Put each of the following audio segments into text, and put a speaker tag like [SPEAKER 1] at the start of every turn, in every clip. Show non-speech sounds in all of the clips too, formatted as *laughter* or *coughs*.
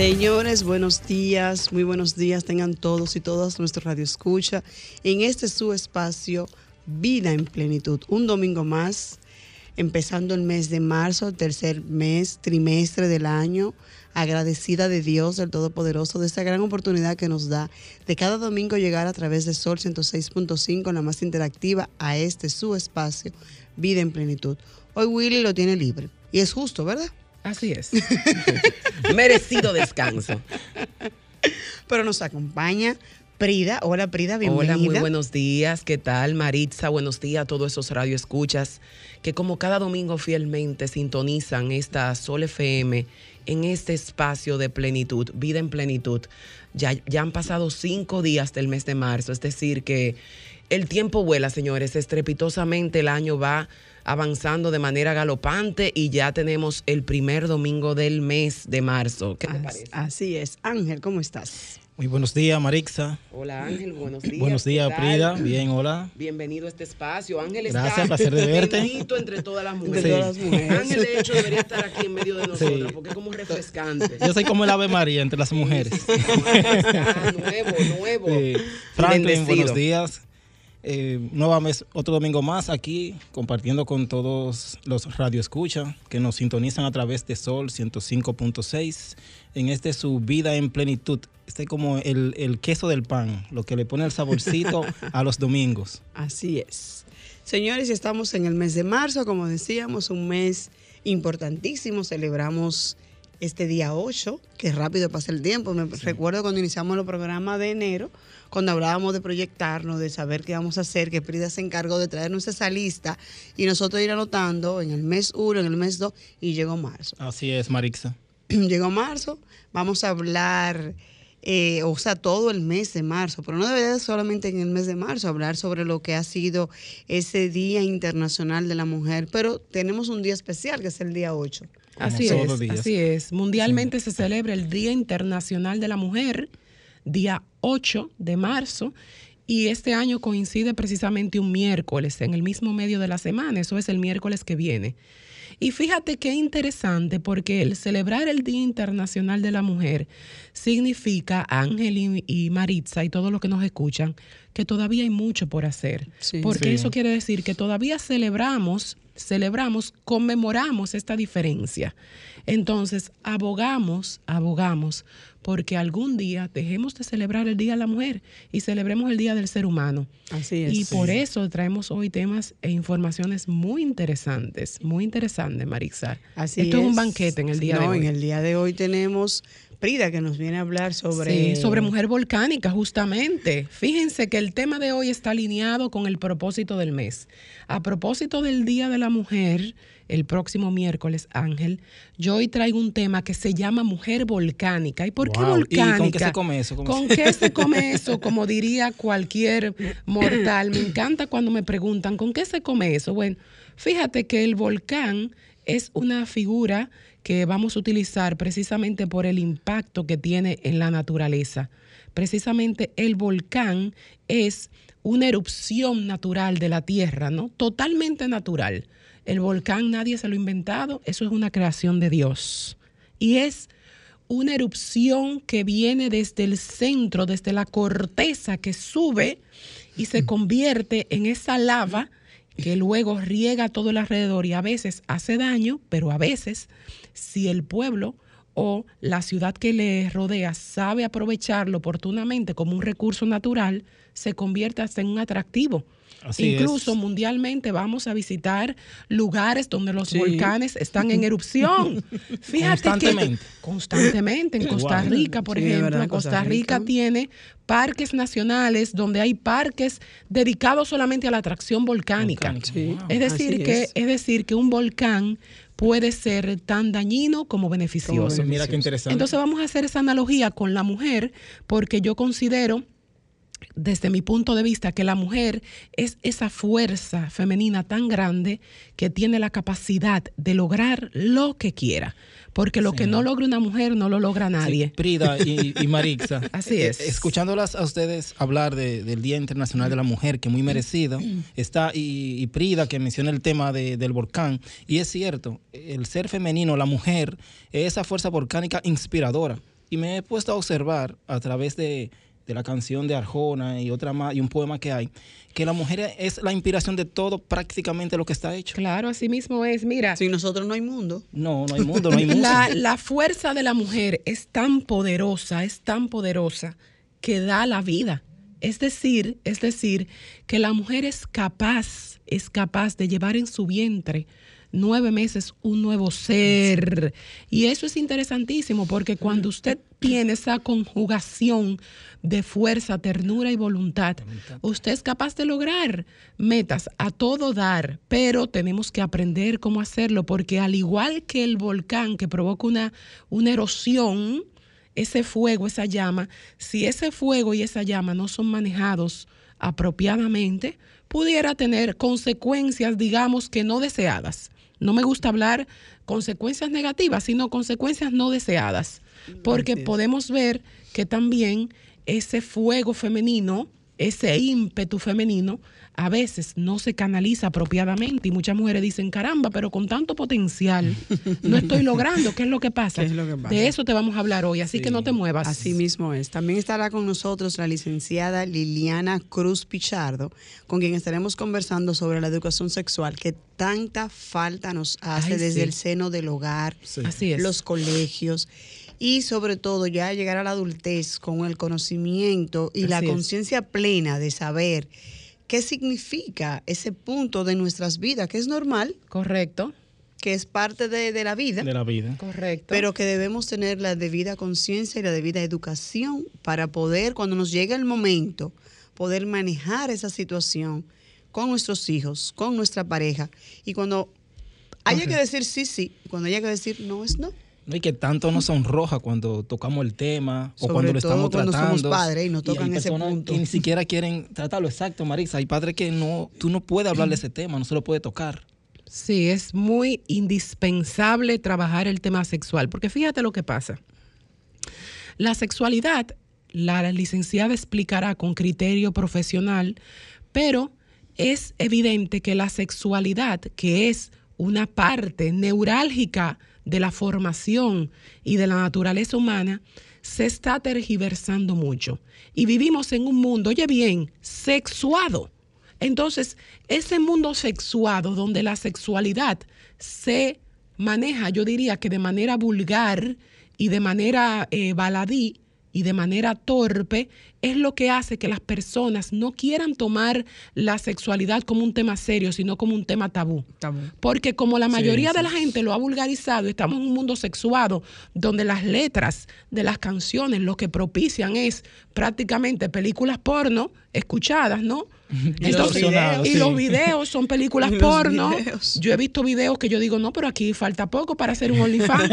[SPEAKER 1] Señores, buenos días, muy buenos días tengan todos y todas nuestro radio escucha en este su espacio Vida en Plenitud. Un domingo más, empezando el mes de marzo, tercer mes, trimestre del año, agradecida de Dios, el Todopoderoso, de esta gran oportunidad que nos da de cada domingo llegar a través de Sol 106.5, la más interactiva, a este su espacio Vida en Plenitud. Hoy Willy lo tiene libre y es justo, ¿verdad?
[SPEAKER 2] Así es. *laughs* Merecido descanso.
[SPEAKER 1] Pero nos acompaña Prida. Hola Prida, bienvenida.
[SPEAKER 2] Hola, muy buenos días. ¿Qué tal Maritza? Buenos días a todos esos radioescuchas que como cada domingo fielmente sintonizan esta Sol FM en este espacio de plenitud, vida en plenitud. Ya, ya han pasado cinco días del mes de marzo, es decir que el tiempo vuela, señores, estrepitosamente el año va avanzando de manera galopante y ya tenemos el primer domingo del mes de marzo. ¿Qué te parece?
[SPEAKER 1] Así es. Ángel, ¿cómo estás?
[SPEAKER 3] Muy buenos días, Marixa.
[SPEAKER 2] Hola Ángel, buenos días.
[SPEAKER 3] Buenos días, Prida. Bien, hola.
[SPEAKER 2] Bienvenido a este espacio. Ángel
[SPEAKER 3] Gracias,
[SPEAKER 2] está
[SPEAKER 3] placer de verte.
[SPEAKER 2] entre todas las mujeres.
[SPEAKER 1] Entre todas las mujeres.
[SPEAKER 2] Ángel, de hecho, debería estar aquí en medio de nosotros
[SPEAKER 3] Sí.
[SPEAKER 2] porque es como refrescante.
[SPEAKER 3] Yo soy como el Ave María entre las mujeres.
[SPEAKER 2] Está nuevo, nuevo.
[SPEAKER 3] Sí. Franklin,
[SPEAKER 2] Bendecido.
[SPEAKER 3] buenos días. Eh, nueva vez, otro domingo más aquí, compartiendo con todos los radioescucha que nos sintonizan a través de Sol 105.6 en este su vida en plenitud. Este es como el, el queso del pan, lo que le pone el saborcito *laughs* a los domingos.
[SPEAKER 1] Así es. Señores, estamos en el mes de marzo, como decíamos, un mes importantísimo. Celebramos este día 8, que rápido pasa el tiempo. Me recuerdo cuando iniciamos el programa de enero, cuando hablábamos de proyectarnos, de saber qué vamos a hacer, que Prida se encargó de traernos esa lista y nosotros ir anotando en el mes 1, en el mes 2 y llegó marzo.
[SPEAKER 3] Así es, Marixa. *clears throat*
[SPEAKER 1] llegó marzo, vamos a hablar, eh, o sea, todo el mes de marzo, pero no debería ser solamente en el mes de marzo, hablar sobre lo que ha sido ese Día Internacional de la Mujer, pero tenemos un día especial que es el día 8.
[SPEAKER 2] Así es, así es. Mundialmente se celebra el Día Internacional de la Mujer, día 8 de marzo, y este año coincide precisamente un miércoles, en el mismo medio de la semana, eso es el miércoles que viene. Y fíjate qué interesante, porque el celebrar el Día Internacional de la Mujer significa, Ángel y, y Maritza y todos los que nos escuchan, que todavía hay mucho por hacer.
[SPEAKER 1] Sí.
[SPEAKER 2] porque
[SPEAKER 3] Sí.
[SPEAKER 2] eso quiere decir que todavía celebramos, celebramos, conmemoramos esta diferencia. Entonces, abogamos, abogamos, porque algún día dejemos de celebrar el Día de la Mujer y celebremos el Día del Ser Humano.
[SPEAKER 1] Así es.
[SPEAKER 2] Y por eso traemos hoy temas e informaciones muy interesantes, muy interesantes, Marixar.
[SPEAKER 1] Así
[SPEAKER 2] Esto es. un banquete en el día
[SPEAKER 1] no,
[SPEAKER 2] de hoy.
[SPEAKER 1] en el día de hoy tenemos Prida que nos viene a hablar sobre...
[SPEAKER 2] Sí, sobre mujer volcánica, justamente. Fíjense que el tema de hoy está alineado con el propósito del mes. A propósito del Día de la Mujer, el próximo miércoles, Ángel, yo hoy traigo un tema que se llama mujer volcánica. ¿Y por qué
[SPEAKER 3] Wow. ¿Y
[SPEAKER 2] volcánica?
[SPEAKER 3] con qué se come eso? ¿Cómo
[SPEAKER 2] ¿Con
[SPEAKER 3] se-
[SPEAKER 2] qué se come *laughs* eso? Como diría cualquier mortal. Me encanta cuando me preguntan, ¿con qué se come eso? Bueno, fíjate que el volcán es una figura que vamos a utilizar precisamente por el impacto que tiene en la naturaleza. Precisamente el volcán es una erupción natural de la Tierra, ¿no? Totalmente natural. El volcán nadie se lo ha inventado, eso es una creación de Dios. Y es una erupción que viene desde el centro, desde la corteza que sube y se convierte en esa lava que luego riega todo el alrededor y a veces hace daño, pero a veces si el pueblo o la ciudad que le rodea sabe aprovecharlo oportunamente como un recurso natural, se convierte hasta en un atractivo.
[SPEAKER 3] Así
[SPEAKER 2] Incluso
[SPEAKER 3] es.
[SPEAKER 2] mundialmente vamos a visitar lugares donde los
[SPEAKER 1] Sí.
[SPEAKER 2] volcanes están en erupción. *laughs* Fíjate
[SPEAKER 3] Constantemente.
[SPEAKER 2] que constantemente en Costa. Rica, por
[SPEAKER 1] Sí,
[SPEAKER 2] ejemplo,
[SPEAKER 1] verdad,
[SPEAKER 2] Costa,
[SPEAKER 1] Costa
[SPEAKER 2] Rica,
[SPEAKER 1] Rica.
[SPEAKER 2] tiene parques nacionales donde hay parques dedicados solamente a la atracción volcánica.
[SPEAKER 3] Volcánica,
[SPEAKER 1] Sí.
[SPEAKER 3] wow.
[SPEAKER 2] Es decir
[SPEAKER 1] Así
[SPEAKER 2] que
[SPEAKER 1] es.
[SPEAKER 2] es decir que un volcán puede ser tan dañino como beneficioso.
[SPEAKER 3] Mira qué interesante.
[SPEAKER 2] Entonces vamos a hacer esa analogía con la mujer porque yo considero desde mi punto de vista que la mujer es esa fuerza femenina tan grande que tiene la capacidad de lograr lo que quiera. Porque lo
[SPEAKER 3] Sí.
[SPEAKER 2] que no logra una mujer no lo logra
[SPEAKER 3] Sí,
[SPEAKER 2] nadie.
[SPEAKER 3] Prida y, y *laughs* Marixa.
[SPEAKER 2] Así
[SPEAKER 3] eh,
[SPEAKER 2] es.
[SPEAKER 3] Escuchándolas a ustedes hablar de- del Día Internacional de la Mujer, que muy merecido, está, y, y Prida que menciona el tema de- del volcán. Y es cierto, el ser femenino, la mujer, es esa fuerza volcánica inspiradora. Y me he puesto a observar a través de, de la canción de Arjona y otra más, y un poema que hay, que la mujer es la inspiración de todo prácticamente lo que está hecho.
[SPEAKER 2] Claro, así mismo es. Mira,
[SPEAKER 1] Sin nosotros no hay mundo.
[SPEAKER 3] No, no hay mundo, no hay *laughs* mundo.
[SPEAKER 2] la, la fuerza de la mujer es tan poderosa, es tan poderosa que da la vida. Es decir, es decir, que la mujer es capaz, es capaz de llevar en su vientre nueve meses un nuevo ser. Y eso es interesantísimo porque cuando usted tiene esa conjugación de fuerza, ternura y voluntad, usted es capaz de lograr metas a todo dar, pero tenemos que aprender cómo hacerlo porque al igual que el volcán que provoca una, una erosión, ese fuego, esa llama, si ese fuego y esa llama no son manejados apropiadamente, pudiera tener consecuencias, digamos, que no deseadas. No me gusta hablar consecuencias negativas, sino consecuencias no deseadas, porque podemos ver que también ese fuego femenino, ese ímpetu femenino, a veces no se canaliza apropiadamente y muchas mujeres dicen, caramba, pero con tanto potencial no estoy logrando, ¿qué es lo que pasa?
[SPEAKER 1] ¿Qué es lo que pasa?
[SPEAKER 2] De eso te vamos a hablar hoy, así que no te muevas.
[SPEAKER 1] Así mismo es. También estará con nosotros la licenciada Liliana Cruz Pichardo, con quien estaremos conversando sobre la educación sexual que tanta falta nos hace
[SPEAKER 2] Ay,
[SPEAKER 1] desde
[SPEAKER 2] sí.
[SPEAKER 1] el seno del hogar,
[SPEAKER 3] Sí.
[SPEAKER 2] Así es.
[SPEAKER 1] los colegios y sobre todo ya llegar a la adultez con el conocimiento y la
[SPEAKER 2] Así
[SPEAKER 1] conciencia plena de saber qué significa ese punto de nuestras vidas, que es normal,
[SPEAKER 2] Correcto,
[SPEAKER 1] que es parte de, de la vida
[SPEAKER 3] de la vida.
[SPEAKER 2] correcto.
[SPEAKER 1] pero que debemos tener la debida conciencia y la debida educación para poder, cuando nos llegue el momento, poder manejar esa situación con nuestros hijos, con nuestra pareja. Y cuando haya que decir sí, sí, cuando haya que decir no, es no.
[SPEAKER 3] No, y que tanto nos sonroja cuando tocamos el tema o cuando lo estamos
[SPEAKER 1] cuando somos
[SPEAKER 3] tratando.
[SPEAKER 1] padres y nos tocan ese
[SPEAKER 3] personas
[SPEAKER 1] punto.
[SPEAKER 3] Que ni siquiera quieren tratarlo exacto, Marisa. Hay padres que no, tú no puedes hablar de ese tema, no se lo puede tocar.
[SPEAKER 2] Sí, es muy indispensable trabajar el tema sexual, porque fíjate lo que pasa. La sexualidad, la licenciada explicará con criterio profesional, pero es evidente que la sexualidad, que es una parte neurálgica de la formación y de la naturaleza humana, se está tergiversando mucho. Y vivimos en un mundo, oye bien, sexuado. Entonces, ese mundo sexuado donde la sexualidad se maneja, yo diría que de manera vulgar y de manera eh, baladí y de manera torpe, es lo que hace que las personas no quieran tomar la sexualidad como un tema serio, sino como un tema tabú. Porque como la mayoría
[SPEAKER 3] sí.
[SPEAKER 2] de la gente lo ha vulgarizado, estamos en un mundo sexuado donde las letras de las canciones lo que propician es prácticamente películas porno escuchadas, ¿no? *laughs*
[SPEAKER 1] Y los videos,
[SPEAKER 2] y
[SPEAKER 3] sí.
[SPEAKER 2] los videos son películas *laughs* porno.
[SPEAKER 1] videos.
[SPEAKER 2] Yo he visto videos que yo digo, no, pero aquí falta poco para hacer un OnlyFans.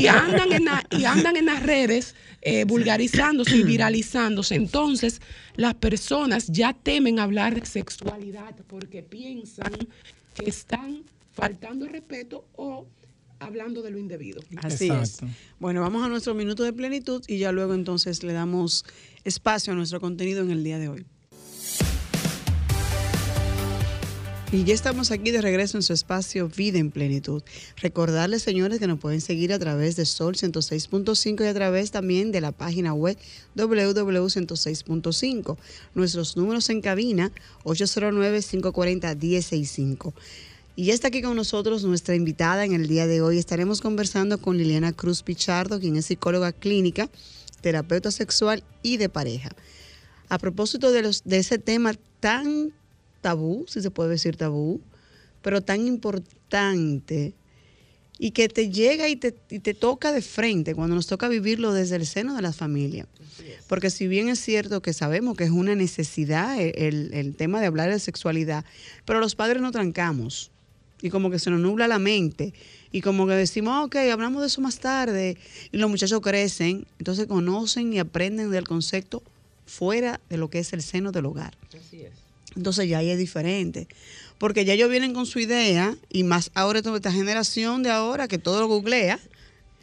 [SPEAKER 2] y, andan en la- y andan en las redes eh, vulgarizándose y viralizándose. Entonces, las personas ya temen hablar de sexualidad porque piensan que están faltando el respeto o hablando de lo indebido.
[SPEAKER 1] Así
[SPEAKER 3] Exacto.
[SPEAKER 1] es. Bueno, vamos a nuestro minuto de plenitud y ya luego entonces le damos espacio a nuestro contenido en el día de hoy. Y ya estamos aquí de regreso en su espacio Vida en Plenitud. Recordarles, señores, que nos pueden seguir a través de Sol 106.5 y a través también de la página web www.106.5. Nuestros números en cabina 809-540-1065. Y ya está aquí con nosotros nuestra invitada en el día de hoy. Estaremos conversando con Liliana Cruz Pichardo, quien es psicóloga clínica, terapeuta sexual y de pareja. A propósito de, los, de ese tema tan tabú, si se puede decir tabú, pero tan importante y que te llega y te, y te toca de frente cuando nos toca vivirlo desde el seno de la familia. Porque si bien es cierto que sabemos que es una necesidad el, el- el tema de hablar de sexualidad, pero los padres no trancamos y como que se nos nubla la mente y como que decimos, "Ah, ok, hablamos de eso más tarde y los muchachos crecen, entonces conocen y aprenden del concepto fuera de lo que es el seno del hogar.
[SPEAKER 2] Así es.
[SPEAKER 1] Entonces ya ahí es diferente. Porque ya ellos vienen con su idea, y más ahora esta generación de ahora que todo lo googlea,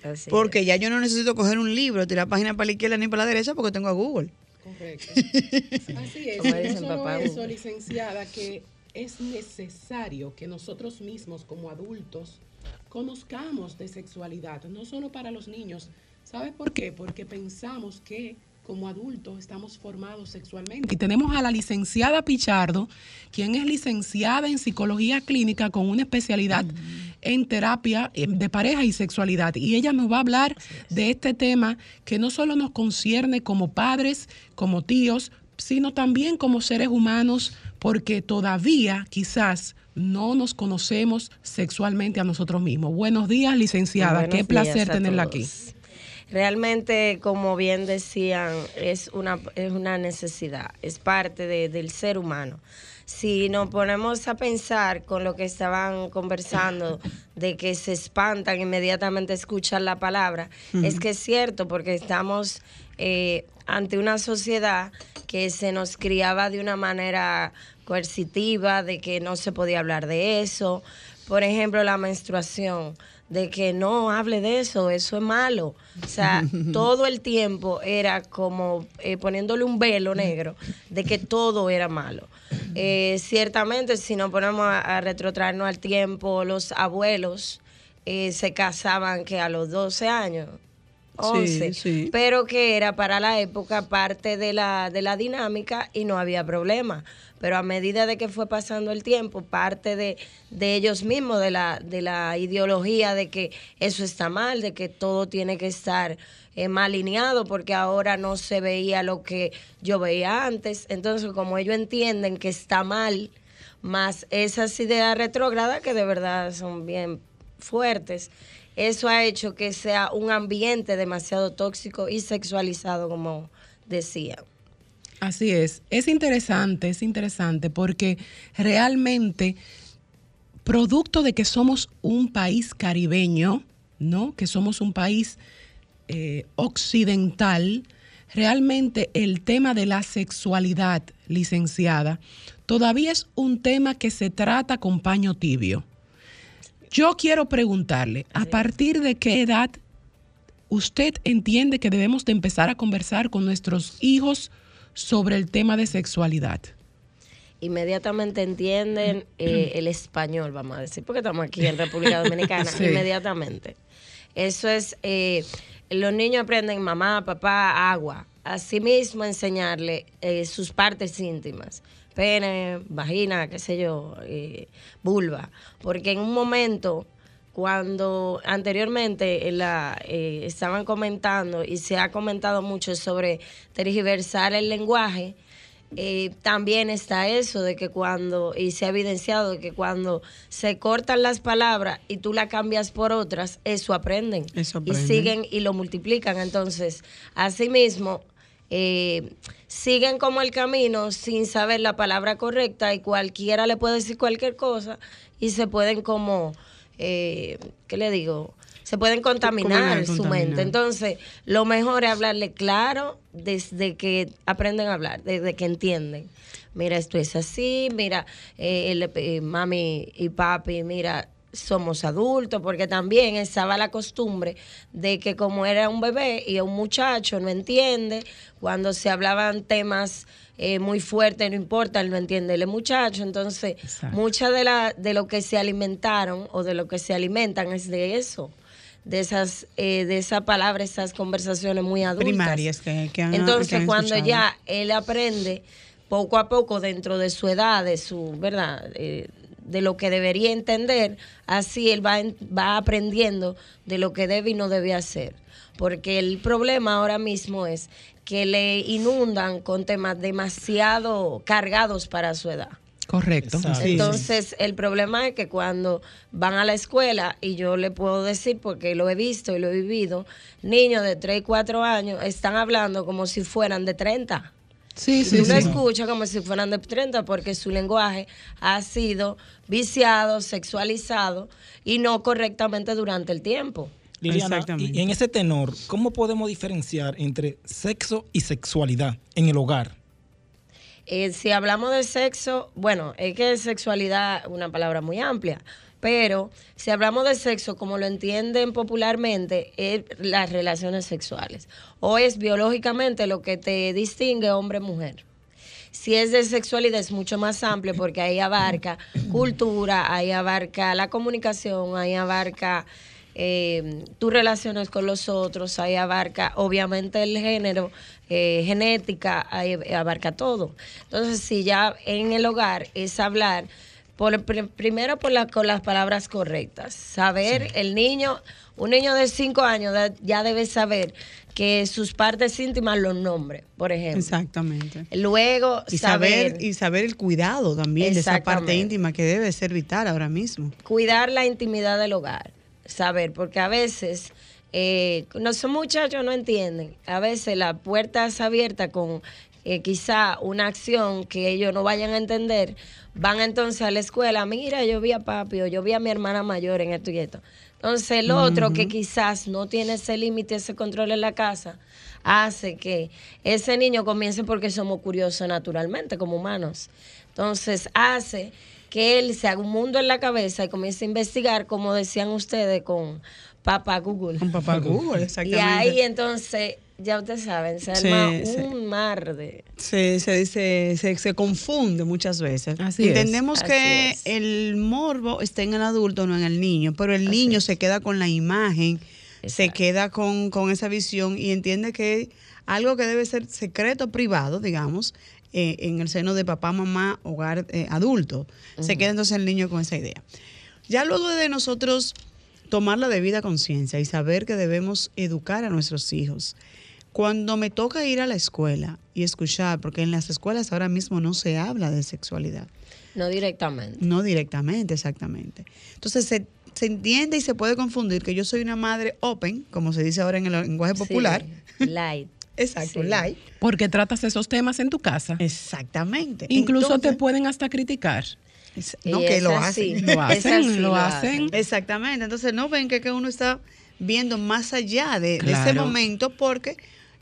[SPEAKER 4] Así
[SPEAKER 1] porque
[SPEAKER 4] es.
[SPEAKER 1] ya yo no necesito coger un libro, tirar página para la izquierda ni para la derecha porque tengo a Google.
[SPEAKER 2] Correcto. *laughs* Así es. No solo
[SPEAKER 4] papá,
[SPEAKER 2] eso,
[SPEAKER 4] Google.
[SPEAKER 2] licenciada, que es necesario que nosotros mismos como adultos conozcamos de sexualidad, no solo para los niños, ¿Sabes por qué? Porque pensamos que como adultos estamos formados sexualmente. Y tenemos a la licenciada Pichardo, quien es licenciada en psicología clínica con una especialidad en terapia eh, de pareja y sexualidad. Y ella nos va a hablar de este tema que no solo nos concierne como padres, como tíos, sino también como seres humanos, porque todavía quizás no nos conocemos sexualmente a nosotros mismos. Buenos días, licenciada.
[SPEAKER 4] Buenos
[SPEAKER 2] Qué placer
[SPEAKER 4] días
[SPEAKER 2] tenerla
[SPEAKER 4] todos.
[SPEAKER 2] aquí.
[SPEAKER 4] Realmente, como bien decían, es una, es una necesidad, es parte de- del ser humano. Si nos ponemos a pensar con lo que estaban conversando, de que se espantan inmediatamente escuchar la palabra, es que es cierto, porque estamos eh, ante una sociedad que se nos criaba de una manera coercitiva, de que no se podía hablar de eso. Por ejemplo, la menstruación, de que no hable de eso, eso es malo. O sea, *laughs* todo el tiempo era como eh, poniéndole un velo negro de que todo era malo. Eh, ciertamente, si nos ponemos a, a retrotraernos al tiempo, los abuelos eh, se casaban que a los 12 años. 11,
[SPEAKER 1] sí.
[SPEAKER 4] pero que era para la época parte de la, de la dinámica y no había problema. Pero a medida de que fue pasando el tiempo, parte de, de ellos mismos, de la, de la ideología de que eso está mal, de que todo tiene que estar eh, mal alineado, porque ahora no se veía lo que yo veía antes. Entonces, como ellos entienden que está mal, más esas ideas retrógradas que de verdad son bien fuertes, eso ha hecho que sea un ambiente demasiado tóxico y sexualizado, como decía.
[SPEAKER 2] Así es. Es interesante, es interesante porque realmente, producto de que somos un país caribeño, ¿no? Que somos un país eh, occidental, realmente el tema de la sexualidad, licenciada, todavía es un tema que se trata con paño tibio. Yo quiero preguntarle, ¿a partir de qué edad usted entiende que debemos de empezar a conversar con nuestros hijos sobre el tema de sexualidad?
[SPEAKER 4] Inmediatamente entienden eh, el español, vamos a decir, porque estamos aquí en República *laughs* Dominicana,
[SPEAKER 2] Sí.
[SPEAKER 4] inmediatamente. Eso es, eh, los niños aprenden mamá, papá, agua. Asimismo, enseñarle eh, sus partes íntimas, pene, vagina, qué sé yo, eh, vulva. Porque en un momento, cuando anteriormente en la, eh, estaban comentando y se ha comentado mucho sobre tergiversar el lenguaje, eh, también está eso de que cuando, y se ha evidenciado de que cuando se cortan las palabras y tú la cambias por otras, eso aprenden.
[SPEAKER 1] Eso
[SPEAKER 4] Y
[SPEAKER 1] aprenden.
[SPEAKER 4] siguen y lo multiplican. Entonces, asimismo, eh, siguen como el camino sin saber la palabra correcta y cualquiera le puede decir cualquier cosa y se pueden como, eh, ¿qué le digo? Se pueden contaminar su
[SPEAKER 1] contaminar.
[SPEAKER 4] mente. Entonces, lo mejor es hablarle claro desde que aprenden a hablar, desde que entienden. Mira, esto es así, mira, eh, el- eh, mami y papi, mira, somos adultos, porque también estaba la costumbre de que como era un bebé y un muchacho no entiende, cuando se hablaban temas eh, muy fuertes, no importa, él no entiende, él es muchacho, entonces mucha de, la, de lo que se alimentaron o de lo que se alimentan es de eso de esas eh, de esa palabra, esas conversaciones muy adultas.
[SPEAKER 1] Primarias que- que han-
[SPEAKER 4] Entonces,
[SPEAKER 1] que han
[SPEAKER 4] cuando
[SPEAKER 1] escuchado.
[SPEAKER 4] ya él aprende poco a poco dentro de su edad, de su, ¿verdad? Eh, de lo que debería entender, así él va, en- va aprendiendo de lo que debe y no debe hacer. Porque el problema ahora mismo es que le inundan con temas demasiado cargados para su edad.
[SPEAKER 2] Correcto.
[SPEAKER 1] Sí,
[SPEAKER 4] Entonces, el problema es que cuando van a la escuela, y yo le puedo decir porque lo he visto y lo he vivido, niños de 3 y 4 años están hablando como si fueran de 30.
[SPEAKER 2] Sí, sí, sí.
[SPEAKER 4] escuchas como si fueran de 30 porque su lenguaje ha sido viciado, sexualizado y no correctamente durante el tiempo.
[SPEAKER 3] Liliana,
[SPEAKER 1] Exactamente.
[SPEAKER 3] y en ese tenor, ¿cómo podemos diferenciar entre sexo y sexualidad en el hogar?
[SPEAKER 4] Eh, si hablamos de sexo, bueno, es que sexualidad es una palabra muy amplia, pero si hablamos de sexo como lo entienden popularmente, es las relaciones sexuales. O es biológicamente lo que te distingue hombre-mujer. Si es de sexualidad es mucho más amplio porque ahí abarca *coughs* cultura, ahí abarca la comunicación, ahí abarca eh, tus relaciones con los otros, ahí abarca obviamente el género, eh, genética, ahí abarca todo. Entonces, si ya en el hogar es hablar, por, primero por la, con las palabras correctas, saber el niño, un niño de 5 años ya debe saber que sus partes íntimas los nombres, por ejemplo.
[SPEAKER 1] Exactamente.
[SPEAKER 4] Luego
[SPEAKER 1] y saber, y saber el cuidado también de esa parte íntima que debe ser vital ahora mismo.
[SPEAKER 4] Cuidar la intimidad del hogar saber, porque a veces eh, no son muchachos, no entienden. A veces la puerta es abierta con eh, quizá una acción que ellos no vayan a entender, van entonces a la escuela, mira, yo vi a papi o yo vi a mi hermana mayor en esto y esto. Entonces el otro que quizás no tiene ese límite, ese control en la casa, hace que ese niño comience porque somos curiosos naturalmente como humanos. Entonces hace que él se haga un mundo en la cabeza y comience a investigar, como decían ustedes, con papá Google.
[SPEAKER 1] Con papá *laughs* Google, exactamente.
[SPEAKER 4] Y ahí entonces, ya ustedes saben, se arma un mar de...
[SPEAKER 1] Se, se, se, se, confunde muchas veces. Así Entendemos que el morbo está en el adulto, no en el niño, pero el niño se queda con la imagen, se queda con, con esa visión y entiende que algo que debe ser secreto privado, digamos, eh, en el seno de papá, mamá, hogar eh, adulto. Se queda entonces el niño con esa idea. Ya luego de nosotros tomar la debida conciencia y saber que debemos educar a nuestros hijos, cuando me toca ir a la escuela y escuchar, porque en las escuelas ahora mismo no se habla de sexualidad.
[SPEAKER 4] No directamente.
[SPEAKER 1] No directamente, exactamente. Entonces se, entiende y se puede confundir que yo soy una madre open, como se dice ahora en el lenguaje popular.
[SPEAKER 4] light. *laughs*
[SPEAKER 1] Exacto, light.
[SPEAKER 2] Porque tratas esos temas en tu casa.
[SPEAKER 1] Exactamente.
[SPEAKER 2] Incluso te pueden hasta criticar.
[SPEAKER 1] no, que *laughs* lo hacen.
[SPEAKER 2] Lo hacen, lo, hacen.
[SPEAKER 1] Exactamente. Entonces no ven que, uno está viendo más allá de, ese momento porque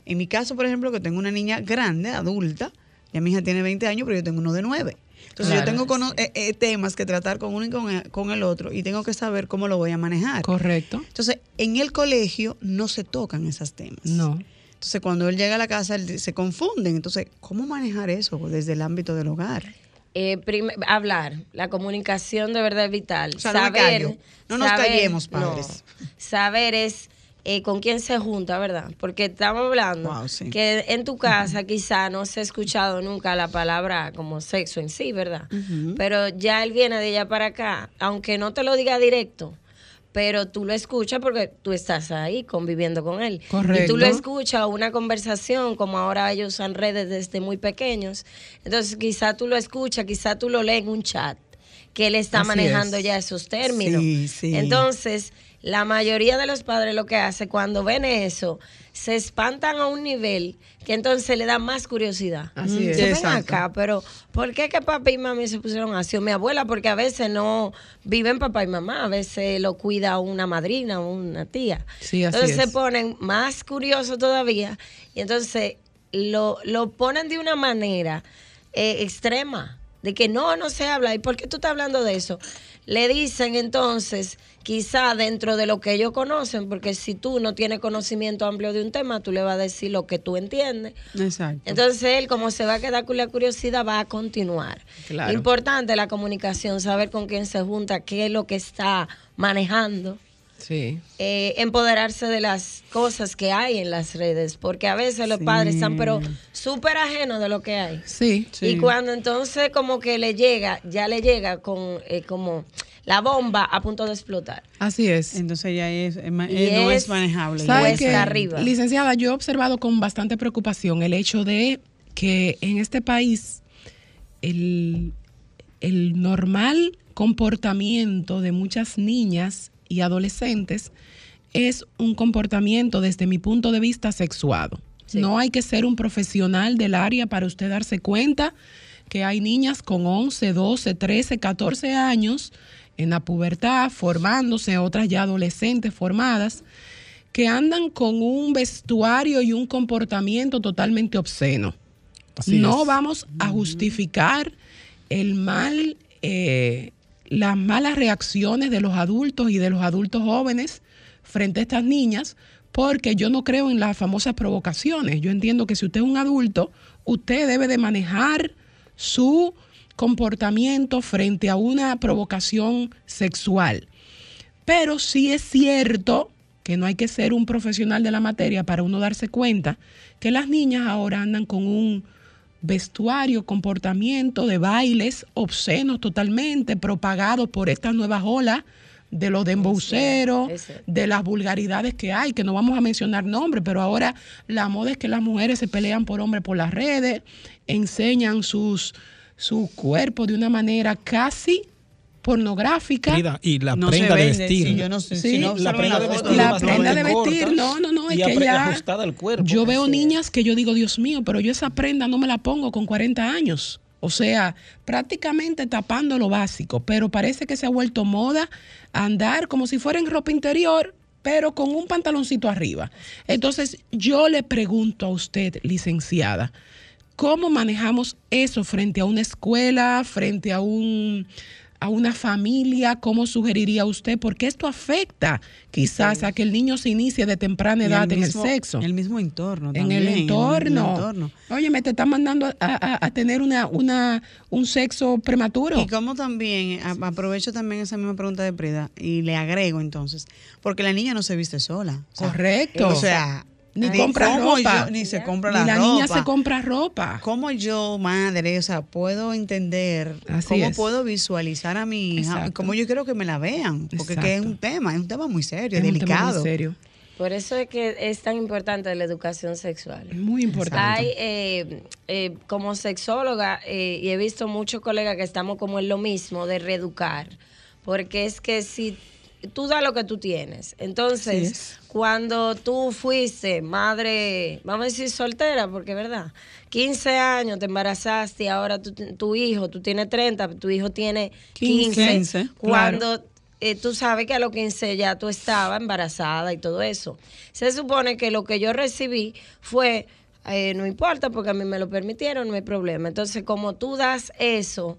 [SPEAKER 1] en mi caso, por ejemplo, que tengo una niña grande, adulta, ya mi hija tiene 20 años, pero yo tengo uno de 9. Entonces yo tengo eh, eh, temas que tratar con uno y con el, con el, otro y tengo que saber cómo lo voy a manejar.
[SPEAKER 2] Correcto.
[SPEAKER 1] Entonces, en el colegio no se tocan esos temas.
[SPEAKER 2] No.
[SPEAKER 1] Entonces, cuando él llega a la casa, se confunden. Entonces, ¿cómo manejar eso desde el ámbito del hogar?
[SPEAKER 4] Eh, hablar, la comunicación de verdad es vital. saber,
[SPEAKER 1] no, nos callemos, padres.
[SPEAKER 4] saber es eh, con quién se junta, ¿verdad? Porque estamos hablando que en tu casa quizá no se ha escuchado nunca la palabra como sexo en sí, ¿verdad? Pero ya él viene de allá para acá, aunque no te lo diga directo, pero tú lo escuchas porque tú estás ahí conviviendo con él.
[SPEAKER 2] Correcto.
[SPEAKER 4] Y tú lo escuchas, una conversación, como ahora ellos usan redes desde muy pequeños. Entonces, quizá tú lo escuchas, quizá tú lo lees en un chat, que él está manejando ya esos términos.
[SPEAKER 1] Sí, sí.
[SPEAKER 4] Entonces, la mayoría de los padres lo que hace cuando ven eso, se espantan a un nivel que entonces le da más curiosidad.
[SPEAKER 2] Así es.
[SPEAKER 4] Se ven acá, pero ¿por qué que papá y mami se pusieron así? O mi abuela, porque a veces no viven papá y mamá, a veces lo cuida una madrina o una tía.
[SPEAKER 2] Sí, así
[SPEAKER 4] entonces se ponen más curiosos todavía y entonces lo, lo ponen de una manera eh, extrema, de que no, no se habla. ¿Y por qué tú estás hablando de eso? Le dicen entonces quizá dentro de lo que ellos conocen, porque si tú no tienes conocimiento amplio de un tema, tú le vas a decir lo que tú entiendes.
[SPEAKER 1] Exacto.
[SPEAKER 4] Entonces él, como se va a quedar con la curiosidad, va a continuar.
[SPEAKER 2] Claro.
[SPEAKER 4] Importante la comunicación, saber con quién se junta, qué es lo que está manejando.
[SPEAKER 2] Sí.
[SPEAKER 4] Eh, empoderarse de las cosas que hay en las redes, porque a veces los padres están pero súper ajenos de lo que hay.
[SPEAKER 2] Sí,
[SPEAKER 1] sí,
[SPEAKER 4] Y cuando entonces como que le llega, ya le llega con eh, como la bomba a punto de explotar.
[SPEAKER 2] Así es.
[SPEAKER 1] Entonces ya es, no es manejable.
[SPEAKER 2] ¿Sabe que, arriba. Licenciada, yo he observado con bastante preocupación el hecho de que en este país el, el normal comportamiento de muchas niñas y adolescentes es un comportamiento desde mi punto de vista sexuado. No hay que ser un profesional del área para usted darse cuenta que hay niñas con 11, 12, 13, 14 años en la pubertad, formándose, otras ya adolescentes formadas, que andan con un vestuario y un comportamiento totalmente obsceno. no vamos a justificar el mal, eh, las malas reacciones de los adultos y de los adultos jóvenes frente a estas niñas, porque yo no creo en las famosas provocaciones. Yo entiendo que si usted es un adulto, usted debe de manejar su comportamiento frente a una provocación sexual.
[SPEAKER 5] Pero sí es cierto que no hay que ser un profesional de la materia para uno darse cuenta que las niñas ahora andan con un vestuario, comportamiento de bailes obscenos totalmente, propagados por estas nuevas olas de los dembowceros,
[SPEAKER 4] ese.
[SPEAKER 5] de las vulgaridades que hay, que no vamos a mencionar nombres, pero ahora la moda es que las mujeres se pelean por hombres por las redes, enseñan sus, su cuerpo de una manera casi pornográfica.
[SPEAKER 3] Frida, y la
[SPEAKER 1] No se
[SPEAKER 3] prenda de vestir.
[SPEAKER 1] sí, yo no sé,
[SPEAKER 5] Sí,
[SPEAKER 1] si no
[SPEAKER 3] la prenda de vestir es
[SPEAKER 5] La prenda de vestir, no, no, no, es
[SPEAKER 3] y
[SPEAKER 5] que ya
[SPEAKER 3] ajustada al cuerpo.
[SPEAKER 5] Yo veo
[SPEAKER 4] Así es.
[SPEAKER 5] niñas que yo digo, Dios mío, pero yo esa prenda no me la pongo con 40 años. O sea, prácticamente tapando lo básico, pero parece que se ha vuelto moda andar como si fuera en ropa interior, pero con un pantaloncito arriba. Entonces, yo le pregunto a usted, licenciada, ¿cómo manejamos eso frente a una escuela, frente a un a una familia, ¿cómo sugeriría usted? Porque esto afecta quizás a que el niño se inicie de temprana edad en
[SPEAKER 1] mismo-
[SPEAKER 5] el sexo.
[SPEAKER 1] En el mismo entorno.
[SPEAKER 5] En
[SPEAKER 1] también,
[SPEAKER 5] el
[SPEAKER 1] en el
[SPEAKER 5] entorno. Oye, me te están mandando a, a- a tener una, una, un sexo prematuro.
[SPEAKER 1] Y como también, a- aprovecho también esa misma pregunta de Prida y le agrego entonces, porque la niña no se viste sola. O sea,
[SPEAKER 5] Correcto.
[SPEAKER 1] O sea,
[SPEAKER 5] Ni compra ropa.
[SPEAKER 1] yo- ni se compra
[SPEAKER 5] Ni
[SPEAKER 1] la,
[SPEAKER 5] la
[SPEAKER 1] ropa.
[SPEAKER 5] niña se compra ropa.
[SPEAKER 1] ¿Cómo yo, madre, o sea, puedo entender,
[SPEAKER 5] Así
[SPEAKER 1] cómo
[SPEAKER 5] es.
[SPEAKER 1] puedo visualizar a mi hija,
[SPEAKER 5] Exacto.
[SPEAKER 1] cómo yo quiero que me la vean? Porque es que es un tema, es un tema muy serio,
[SPEAKER 5] Es un tema
[SPEAKER 1] delicado.
[SPEAKER 5] muy serio.
[SPEAKER 4] Por eso es que es tan importante la educación sexual.
[SPEAKER 5] Muy importante.
[SPEAKER 4] Hay, eh, eh, como sexóloga, eh, y he visto muchos colegas que estamos como en lo mismo de reeducar, porque es que si tú das lo que tú tienes, entonces
[SPEAKER 5] es.
[SPEAKER 4] cuando tú fuiste madre, vamos a decir soltera, porque es verdad, 15 años te embarazaste y ahora tu, tu hijo, tú tienes 30, tu hijo tiene 15,
[SPEAKER 1] 15,
[SPEAKER 4] cuando eh, tú sabes que a los 15 ya tú estabas embarazada y todo eso. Se supone que lo que yo recibí fue, eh, no importa porque a mí me lo permitieron, no hay problema. Entonces, como tú das eso,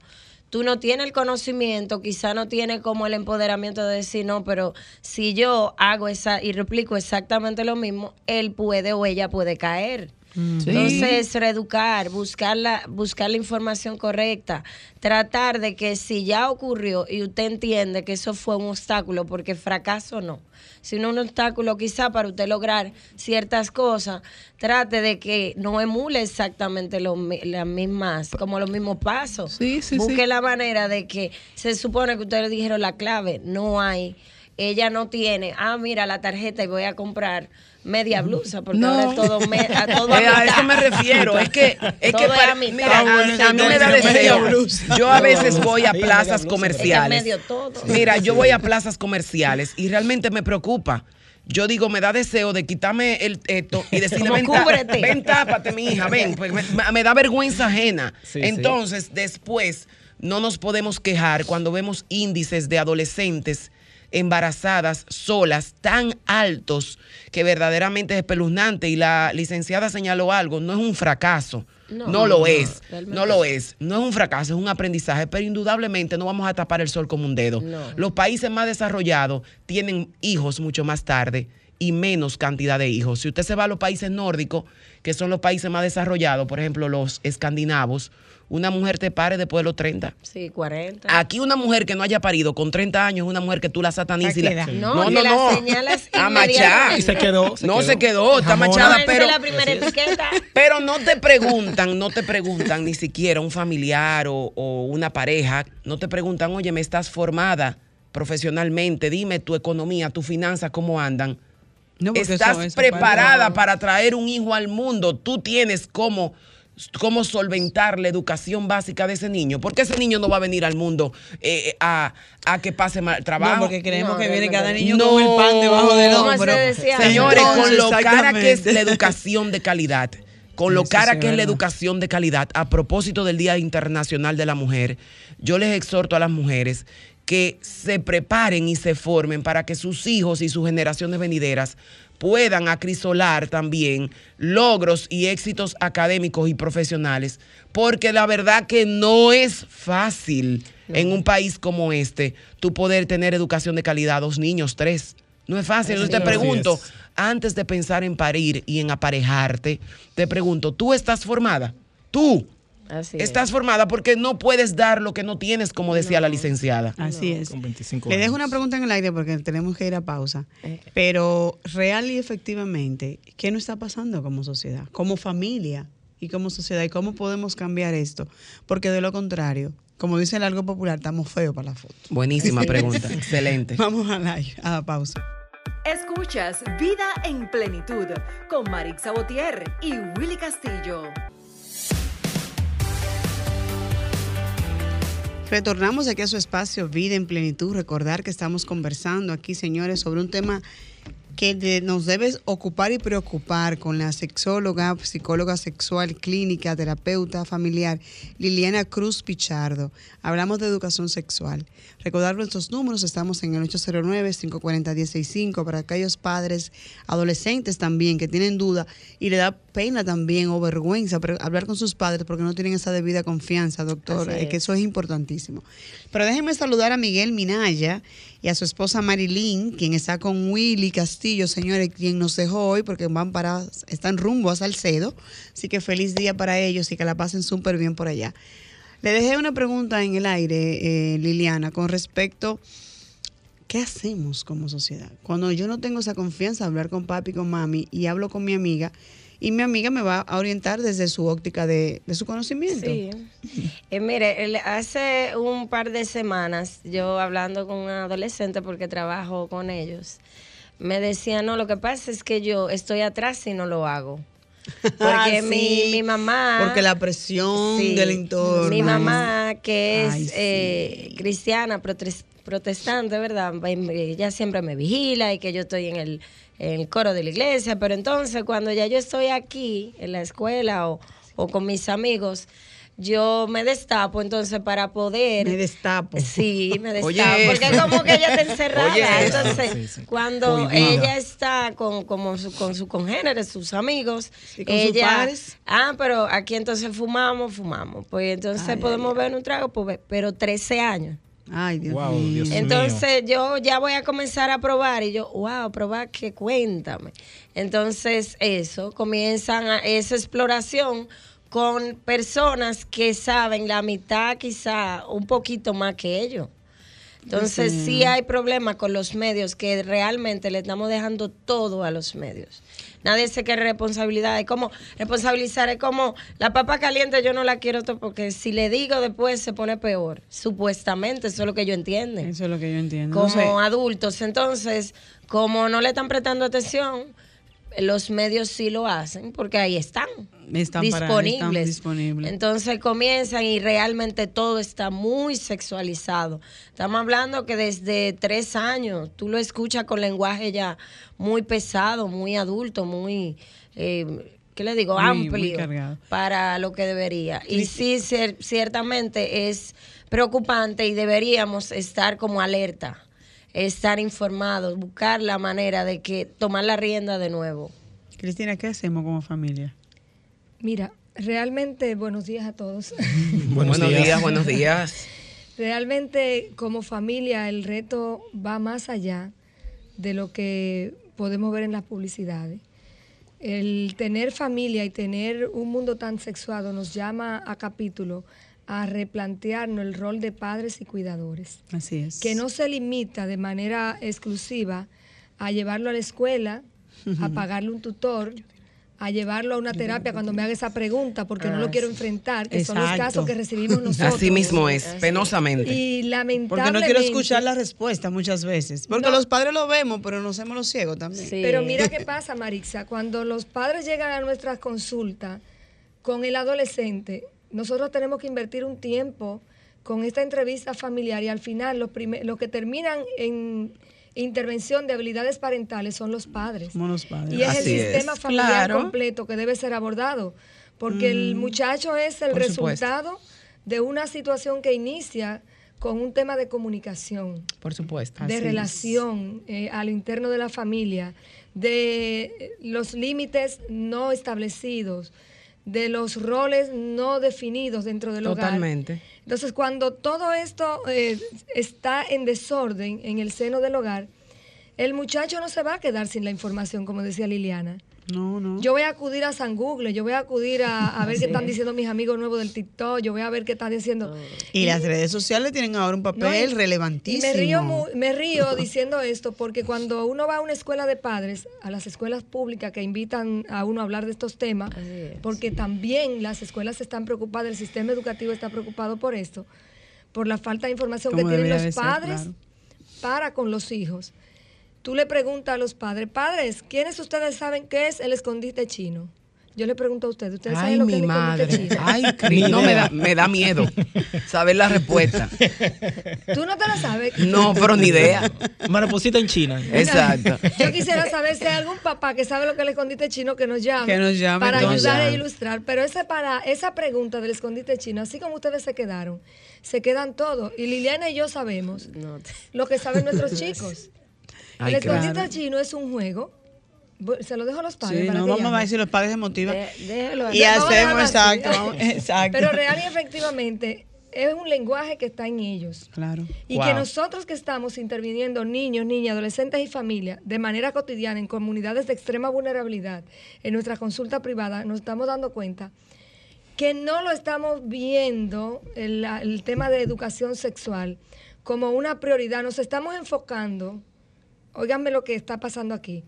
[SPEAKER 4] tú no tienes el conocimiento, quizá no tienes como el empoderamiento de decir, no, pero si yo hago esa y replico exactamente lo mismo, él puede o ella puede caer.
[SPEAKER 5] Sí.
[SPEAKER 4] Entonces, reeducar, buscar la, buscar la información correcta, tratar de que si ya ocurrió y usted entiende que eso fue un obstáculo, porque fracaso no, sino un obstáculo quizá para usted lograr ciertas cosas, trate de que no emule exactamente lo las mismas, como los mismos pasos.
[SPEAKER 5] Sí, sí,
[SPEAKER 4] Busque la manera de que se supone que ustedes le dijeron la clave, no hay. Ella no tiene, ah, mira la tarjeta y voy a comprar media blusa, porque
[SPEAKER 5] No.
[SPEAKER 4] ahora es todo, me- a *laughs* todo
[SPEAKER 5] Eh, a
[SPEAKER 4] mitad.
[SPEAKER 5] eso me refiero. Es que, es
[SPEAKER 4] Todo
[SPEAKER 5] que
[SPEAKER 4] es
[SPEAKER 5] para-
[SPEAKER 4] a mitad.
[SPEAKER 5] mira,
[SPEAKER 4] Ah, bueno,
[SPEAKER 5] a, a mí me da deseo.
[SPEAKER 1] blusa.
[SPEAKER 5] Yo a veces voy a plazas comerciales.
[SPEAKER 4] Es que medio todo.
[SPEAKER 5] Mira, yo voy a plazas comerciales y realmente me preocupa. Yo digo, me da deseo de quitarme el esto y decirle, ven,
[SPEAKER 4] cúbrete.
[SPEAKER 5] ven, tápate, mi hija, ven. Pues me, me da vergüenza ajena.
[SPEAKER 3] Sí, sí.
[SPEAKER 5] Entonces, después, no nos podemos quejar cuando vemos índices de adolescentes embarazadas solas tan altos que verdaderamente es espeluznante y la licenciada señaló algo, no es un fracaso, no,
[SPEAKER 4] No,
[SPEAKER 5] lo
[SPEAKER 4] no,
[SPEAKER 5] es, no lo es, no es un fracaso, es un aprendizaje, pero indudablemente no vamos a tapar el sol como un dedo.
[SPEAKER 4] No.
[SPEAKER 5] Los países más desarrollados tienen hijos mucho más tarde y menos cantidad de hijos. Si usted se va a los países nórdicos, que son los países más desarrollados, por ejemplo los escandinavos, una mujer te pare después de los 30.
[SPEAKER 4] Sí, 40.
[SPEAKER 5] Aquí una mujer que no haya parido con 30 años es una mujer que tú la satanizas y la...
[SPEAKER 1] Está queda.
[SPEAKER 4] No, que la señalas *laughs*
[SPEAKER 5] A machar.
[SPEAKER 3] Y se quedó.
[SPEAKER 5] No se quedó, está
[SPEAKER 3] Jamón.
[SPEAKER 5] machada,
[SPEAKER 4] No,
[SPEAKER 5] pero...
[SPEAKER 4] la primera etiqueta.
[SPEAKER 5] Pero no te preguntan, no te preguntan ni siquiera un familiar o, o una pareja, no te preguntan, oye, me estás formada profesionalmente, dime tu economía, tu finanzas, cómo andan.
[SPEAKER 1] No,
[SPEAKER 5] Estás
[SPEAKER 1] eso- esa
[SPEAKER 5] preparada para traer un hijo al mundo, tú tienes cómo, cómo solventar la educación básica de ese niño, porque ese niño no va a venir al mundo eh, a, a que pase mal trabajo.
[SPEAKER 1] No, porque creemos
[SPEAKER 4] No,
[SPEAKER 1] que viene cada niño
[SPEAKER 5] No.
[SPEAKER 1] con el pan debajo del hombro.
[SPEAKER 4] se.
[SPEAKER 5] Señores, con lo cara que es la educación de calidad, con lo
[SPEAKER 1] Eso
[SPEAKER 5] cara
[SPEAKER 1] sí
[SPEAKER 5] que
[SPEAKER 1] es
[SPEAKER 5] es la educación de calidad, a propósito del Día Internacional de la Mujer, yo les exhorto a las mujeres que se preparen y se formen para que sus hijos y sus generaciones venideras puedan acrisolar también logros y éxitos académicos y profesionales, porque la verdad que no es fácil en un país como este tú poder tener educación de calidad, dos niños, tres. No es fácil. Yo te pregunto,
[SPEAKER 3] es.
[SPEAKER 5] antes de pensar en parir y en aparejarte, te pregunto, ¿tú estás formada? Tú.
[SPEAKER 4] Así
[SPEAKER 5] Estás
[SPEAKER 4] es.
[SPEAKER 5] formada porque no puedes dar lo que no tienes, como decía la licenciada.
[SPEAKER 1] Así es.
[SPEAKER 3] Con 25
[SPEAKER 1] Le
[SPEAKER 3] años.
[SPEAKER 1] dejo una pregunta en el aire porque tenemos que ir a pausa. Pero real y efectivamente, ¿qué nos está pasando como sociedad, como familia y como sociedad? ¿Y cómo podemos cambiar esto? Porque de lo contrario, como dice el algo popular, estamos feos para la foto.
[SPEAKER 5] Buenísima *laughs* pregunta. Excelente.
[SPEAKER 1] Vamos a la, a la pausa.
[SPEAKER 6] Escuchas Vida en Plenitud con Marix Sabotier y Willy Castillo.
[SPEAKER 1] Retornamos aquí a su espacio Vida en Plenitud. Recordar que estamos conversando aquí, señores, sobre un tema que nos debe ocupar y preocupar con la sexóloga, psicóloga sexual, clínica, terapeuta familiar, Liliana Cruz Pichardo. Hablamos de educación sexual. Recordar nuestros números, estamos en el 809-540-165 para aquellos padres, adolescentes también, que tienen duda y le da pena también o vergüenza hablar con sus padres porque no tienen esa debida confianza, doctora, y que
[SPEAKER 4] es.
[SPEAKER 1] eso es importantísimo. Pero déjenme saludar a Miguel Minaya y a su esposa Marilyn, quien está con Willy Castillo, señores, quien nos dejó hoy porque van para, están rumbo a Salcedo. Así que feliz día para ellos y que la pasen súper bien por allá. Le dejé una pregunta en el aire, eh, Liliana, con respecto, ¿qué hacemos como sociedad? Cuando yo no tengo esa confianza de hablar con papi y con mami y hablo con mi amiga, y mi amiga me va a orientar desde su óptica de, de su conocimiento.
[SPEAKER 4] Sí. Eh, mire, hace un par de semanas, yo hablando con un adolescente, porque trabajo con ellos, me decía, no, lo que pasa es que yo estoy atrás y no lo hago. *laughs* Porque
[SPEAKER 1] Ah,
[SPEAKER 4] mi,
[SPEAKER 1] sí,
[SPEAKER 4] mi mamá...
[SPEAKER 1] Porque la presión
[SPEAKER 4] Sí,
[SPEAKER 1] del entorno.
[SPEAKER 4] Mi mamá, que es
[SPEAKER 1] Ay,
[SPEAKER 4] eh, cristiana, protes- protestante, ¿verdad? Ella siempre me vigila y que yo estoy en el, en el coro de la iglesia, pero entonces cuando ya yo estoy aquí en la escuela o, o con mis amigos, yo me destapo entonces para poder...
[SPEAKER 1] Me destapo.
[SPEAKER 4] Sí, me destapo.
[SPEAKER 5] Oye,
[SPEAKER 4] porque
[SPEAKER 5] eso.
[SPEAKER 4] como que ella está encerrada.
[SPEAKER 5] Oye.
[SPEAKER 4] Entonces,
[SPEAKER 3] Sí, sí.
[SPEAKER 4] cuando ella está con, como su, con sus congéneres, sus amigos,
[SPEAKER 1] ¿Y con sus
[SPEAKER 4] ella,
[SPEAKER 1] pares?
[SPEAKER 4] Ah, pero aquí entonces fumamos, fumamos. Pues entonces
[SPEAKER 1] Ay,
[SPEAKER 4] podemos
[SPEAKER 1] ay,
[SPEAKER 4] ver un trago, pues, pero 13 años.
[SPEAKER 1] Ay, Dios
[SPEAKER 3] Wow,
[SPEAKER 1] mío.
[SPEAKER 3] Dios mío.
[SPEAKER 4] Entonces yo ya voy a comenzar a probar y yo, wow, probar que cuéntame. Entonces eso, comienzan a, esa exploración con personas que saben la mitad quizá un poquito más que ellos. Entonces sí hay problemas con los medios que realmente le estamos dejando todo a los medios. Nadie se quiere responsabilidad. Es como responsabilizar, es como la papa caliente yo no la quiero porque si le digo después se pone peor. Supuestamente, eso es lo que yo entiendo
[SPEAKER 1] Eso es lo que yo entiendo.
[SPEAKER 4] como
[SPEAKER 1] No sé.
[SPEAKER 4] adultos. Entonces, como no le están prestando atención, los medios sí lo hacen porque ahí están,
[SPEAKER 1] Están para-
[SPEAKER 4] disponibles.
[SPEAKER 1] están disponibles.
[SPEAKER 4] Entonces comienzan y realmente todo está muy sexualizado. Estamos hablando que desde tres años tú lo escuchas con lenguaje ya muy pesado, muy adulto, muy... Eh, ¿Qué le digo?
[SPEAKER 1] Muy-
[SPEAKER 4] Amplio para lo que debería. Y sí, cier- ciertamente es preocupante y deberíamos estar como alerta, estar informados, buscar la manera de que tomar la rienda de nuevo.
[SPEAKER 1] Cristina, ¿qué hacemos como familia?
[SPEAKER 7] Mira, realmente, buenos días a todos. *laughs*
[SPEAKER 5] Buenos, días. buenos días.
[SPEAKER 7] realmente como familia el reto va más allá de lo que podemos ver en las publicidades. El tener familia y tener un mundo tan sexuado nos llama a capítulo a replantearnos el rol de padres y cuidadores.
[SPEAKER 1] Así es.
[SPEAKER 7] que no se limita de manera exclusiva a llevarlo a la escuela, a pagarle un tutor, a llevarlo a una terapia cuando me haga esa pregunta, porque no lo quiero enfrentar, que son los casos que recibimos *laughs* nosotros.
[SPEAKER 5] Así mismo es, penosamente.
[SPEAKER 7] Y
[SPEAKER 1] Porque
[SPEAKER 7] lamentablemente...
[SPEAKER 1] no quiero escuchar la respuesta muchas veces. Porque
[SPEAKER 7] No.
[SPEAKER 1] los padres lo vemos, pero nos hacemos los ciegos también.
[SPEAKER 4] Sí.
[SPEAKER 7] Pero mira qué pasa, Marixa, cuando los padres llegan a nuestras consultas con el adolescente, nosotros tenemos que invertir un tiempo con esta entrevista familiar y al final los, los que terminan en intervención de habilidades parentales son los padres.
[SPEAKER 1] Somos los padres.
[SPEAKER 7] Y es
[SPEAKER 5] Así
[SPEAKER 7] el
[SPEAKER 5] es.
[SPEAKER 7] sistema familiar
[SPEAKER 5] Claro.
[SPEAKER 7] completo que debe ser abordado, porque el muchacho es el
[SPEAKER 5] Por supuesto.
[SPEAKER 7] resultado de una situación que inicia con un tema de comunicación
[SPEAKER 5] Por supuesto.
[SPEAKER 7] de
[SPEAKER 1] Así
[SPEAKER 7] relación eh, a lo interno de la familia, de los límites no establecidos, de los roles no definidos dentro del hogar.
[SPEAKER 5] Totalmente.
[SPEAKER 7] Entonces, cuando todo esto eh, está en desorden en el seno del hogar, el muchacho no se va a quedar sin la información, como decía Liliana.
[SPEAKER 1] No, no.
[SPEAKER 7] Yo voy a acudir a San Google, yo voy a acudir a, a ver qué están diciendo mis amigos nuevos del TikTok, yo voy a ver qué están diciendo.
[SPEAKER 1] y las redes sociales tienen ahora un papel
[SPEAKER 7] No, y-
[SPEAKER 1] relevantísimo.
[SPEAKER 7] Y me río, me río diciendo esto porque cuando uno va a una escuela de padres, a las escuelas públicas que invitan a uno a hablar de estos temas,
[SPEAKER 4] es.
[SPEAKER 7] porque también las escuelas están preocupadas, el sistema educativo está preocupado por esto, por la falta de información que tienen los
[SPEAKER 1] ser,
[SPEAKER 7] padres
[SPEAKER 1] claro.
[SPEAKER 7] para con los hijos. Tú le preguntas a los padres, padres, ¿quiénes de ustedes saben qué es el escondite chino? Yo le pregunto a ustedes, ¿ustedes
[SPEAKER 5] Ay,
[SPEAKER 7] saben lo que
[SPEAKER 5] mi
[SPEAKER 7] es el escondite
[SPEAKER 5] madre.
[SPEAKER 7] chino?
[SPEAKER 5] Ay, *laughs* Cris, no me da, me da miedo saber la respuesta.
[SPEAKER 7] ¿Tú no te la sabes?
[SPEAKER 5] No, pero ni idea.
[SPEAKER 3] Mariposita en China.
[SPEAKER 5] Exacto. *laughs*
[SPEAKER 7] Yo quisiera saber si hay algún papá que sabe lo que es el escondite chino que nos llame.
[SPEAKER 1] Que nos llame,
[SPEAKER 7] Para ayudar a ilustrar. Pero esa, para, esa pregunta del escondite chino, así como ustedes se quedaron, se quedan todos. Y Liliana y yo sabemos
[SPEAKER 4] No te-
[SPEAKER 7] lo que saben nuestros chicos.
[SPEAKER 5] Ay,
[SPEAKER 7] el escondite
[SPEAKER 1] claro.
[SPEAKER 7] chino es un juego. Se lo dejo a los padres.
[SPEAKER 1] Sí,
[SPEAKER 7] para
[SPEAKER 1] no,
[SPEAKER 7] que
[SPEAKER 1] vamos a ver si los padres se motivan.
[SPEAKER 4] de- déjelo
[SPEAKER 1] y hacemos, exacto, *laughs* exacto.
[SPEAKER 7] Pero real y efectivamente es un lenguaje que está en ellos.
[SPEAKER 1] Claro.
[SPEAKER 7] Y
[SPEAKER 5] Wow.
[SPEAKER 7] que nosotros que estamos interviniendo, niños, niñas, adolescentes y familias, de manera cotidiana en comunidades de extrema vulnerabilidad, en nuestra consulta privada, nos estamos dando cuenta que no lo estamos viendo, el tema de educación sexual, como una prioridad. Nos estamos enfocando, óiganme lo que está pasando aquí,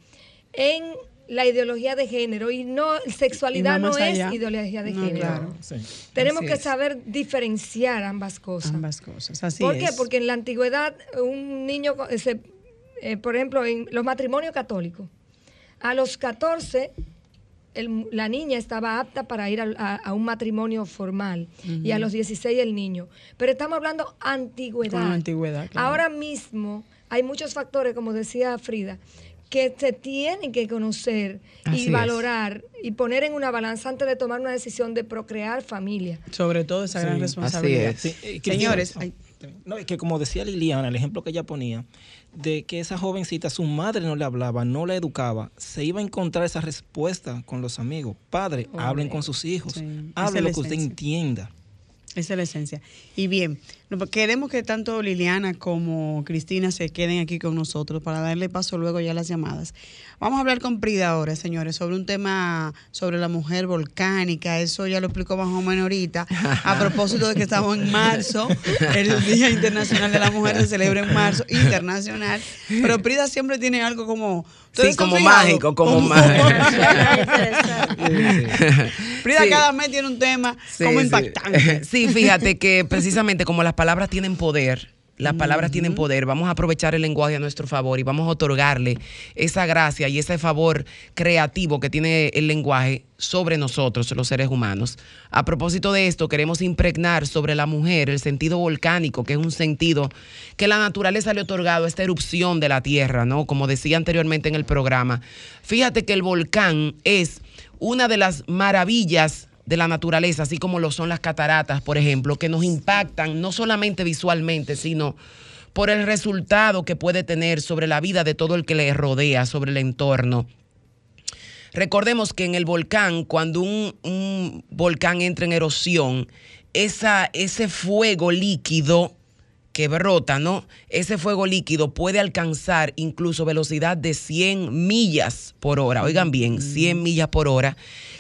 [SPEAKER 7] en la ideología de género. Y no, sexualidad
[SPEAKER 1] Y
[SPEAKER 7] no es ideología de
[SPEAKER 1] No,
[SPEAKER 7] género.
[SPEAKER 1] claro.
[SPEAKER 3] Sí.
[SPEAKER 7] Tenemos
[SPEAKER 5] Así
[SPEAKER 7] que
[SPEAKER 5] es.
[SPEAKER 7] saber diferenciar ambas cosas.
[SPEAKER 1] Ambas cosas. Así
[SPEAKER 7] ¿Por
[SPEAKER 1] es.
[SPEAKER 7] qué? Porque en la antigüedad un niño, co- se- eh, por ejemplo, en los matrimonios católicos, a los 14 el- la niña estaba apta para ir a, a un matrimonio formal y a los 16 el niño. Pero estamos hablando antigüedad.
[SPEAKER 1] Con la antigüedad, claro.
[SPEAKER 7] Ahora mismo hay muchos factores, como decía Frida, que se tienen que conocer
[SPEAKER 5] Así
[SPEAKER 7] y
[SPEAKER 5] es.
[SPEAKER 7] valorar y poner en una balanza antes de tomar una decisión de procrear familia.
[SPEAKER 1] Sobre todo esa gran responsabilidad.
[SPEAKER 5] así
[SPEAKER 3] Sí, eh,
[SPEAKER 1] Señores,
[SPEAKER 3] no, es que como decía Liliana, el ejemplo que ella ponía, de que esa jovencita, su madre no le hablaba, no la educaba, se iba a encontrar esa respuesta con los amigos. Padre, hablen con sus hijos,
[SPEAKER 1] Sí, es
[SPEAKER 3] hablen lo que usted entienda.
[SPEAKER 1] Esa es la esencia. Y bien, pues queremos que tanto Liliana como Cristina se queden aquí con nosotros para darle paso luego ya a las llamadas. Vamos a hablar con Prida ahora, señores, sobre un tema sobre la mujer volcánica. Eso ya lo explicó más o menos ahorita. A *laughs* propósito de que estamos en marzo, el Día Internacional de la Mujer se celebra en marzo, internacional. Pero Prida siempre tiene algo como... ¿ustedes
[SPEAKER 5] Sí, como mágico, como *laughs* mágico. *laughs*
[SPEAKER 1] Prida
[SPEAKER 5] Sí.
[SPEAKER 1] cada mes tiene un tema
[SPEAKER 5] Sí,
[SPEAKER 1] como
[SPEAKER 5] sí.
[SPEAKER 1] impactante. *laughs*
[SPEAKER 5] Sí, fíjate que precisamente como las palabras tienen poder, las palabras tienen poder, vamos a aprovechar el lenguaje a nuestro favor y vamos a otorgarle esa gracia y ese favor creativo que tiene el lenguaje sobre nosotros, los seres humanos. A propósito de esto, queremos impregnar sobre la mujer el sentido volcánico, que es un sentido que la naturaleza le ha otorgado a esta erupción de la tierra, ¿no? Como decía anteriormente en el programa. Fíjate que el volcán es una de las maravillas de la naturaleza, así como lo son las cataratas, por ejemplo, que nos impactan no solamente visualmente, sino por el resultado que puede tener sobre la vida de todo el que le rodea, sobre el entorno. Recordemos que en el volcán, cuando un, un volcán entra en erosión, esa, ese fuego líquido que brota, ¿no? Ese fuego líquido puede alcanzar incluso velocidad de 100 millas por hora. Oigan bien, 100 millas por hora,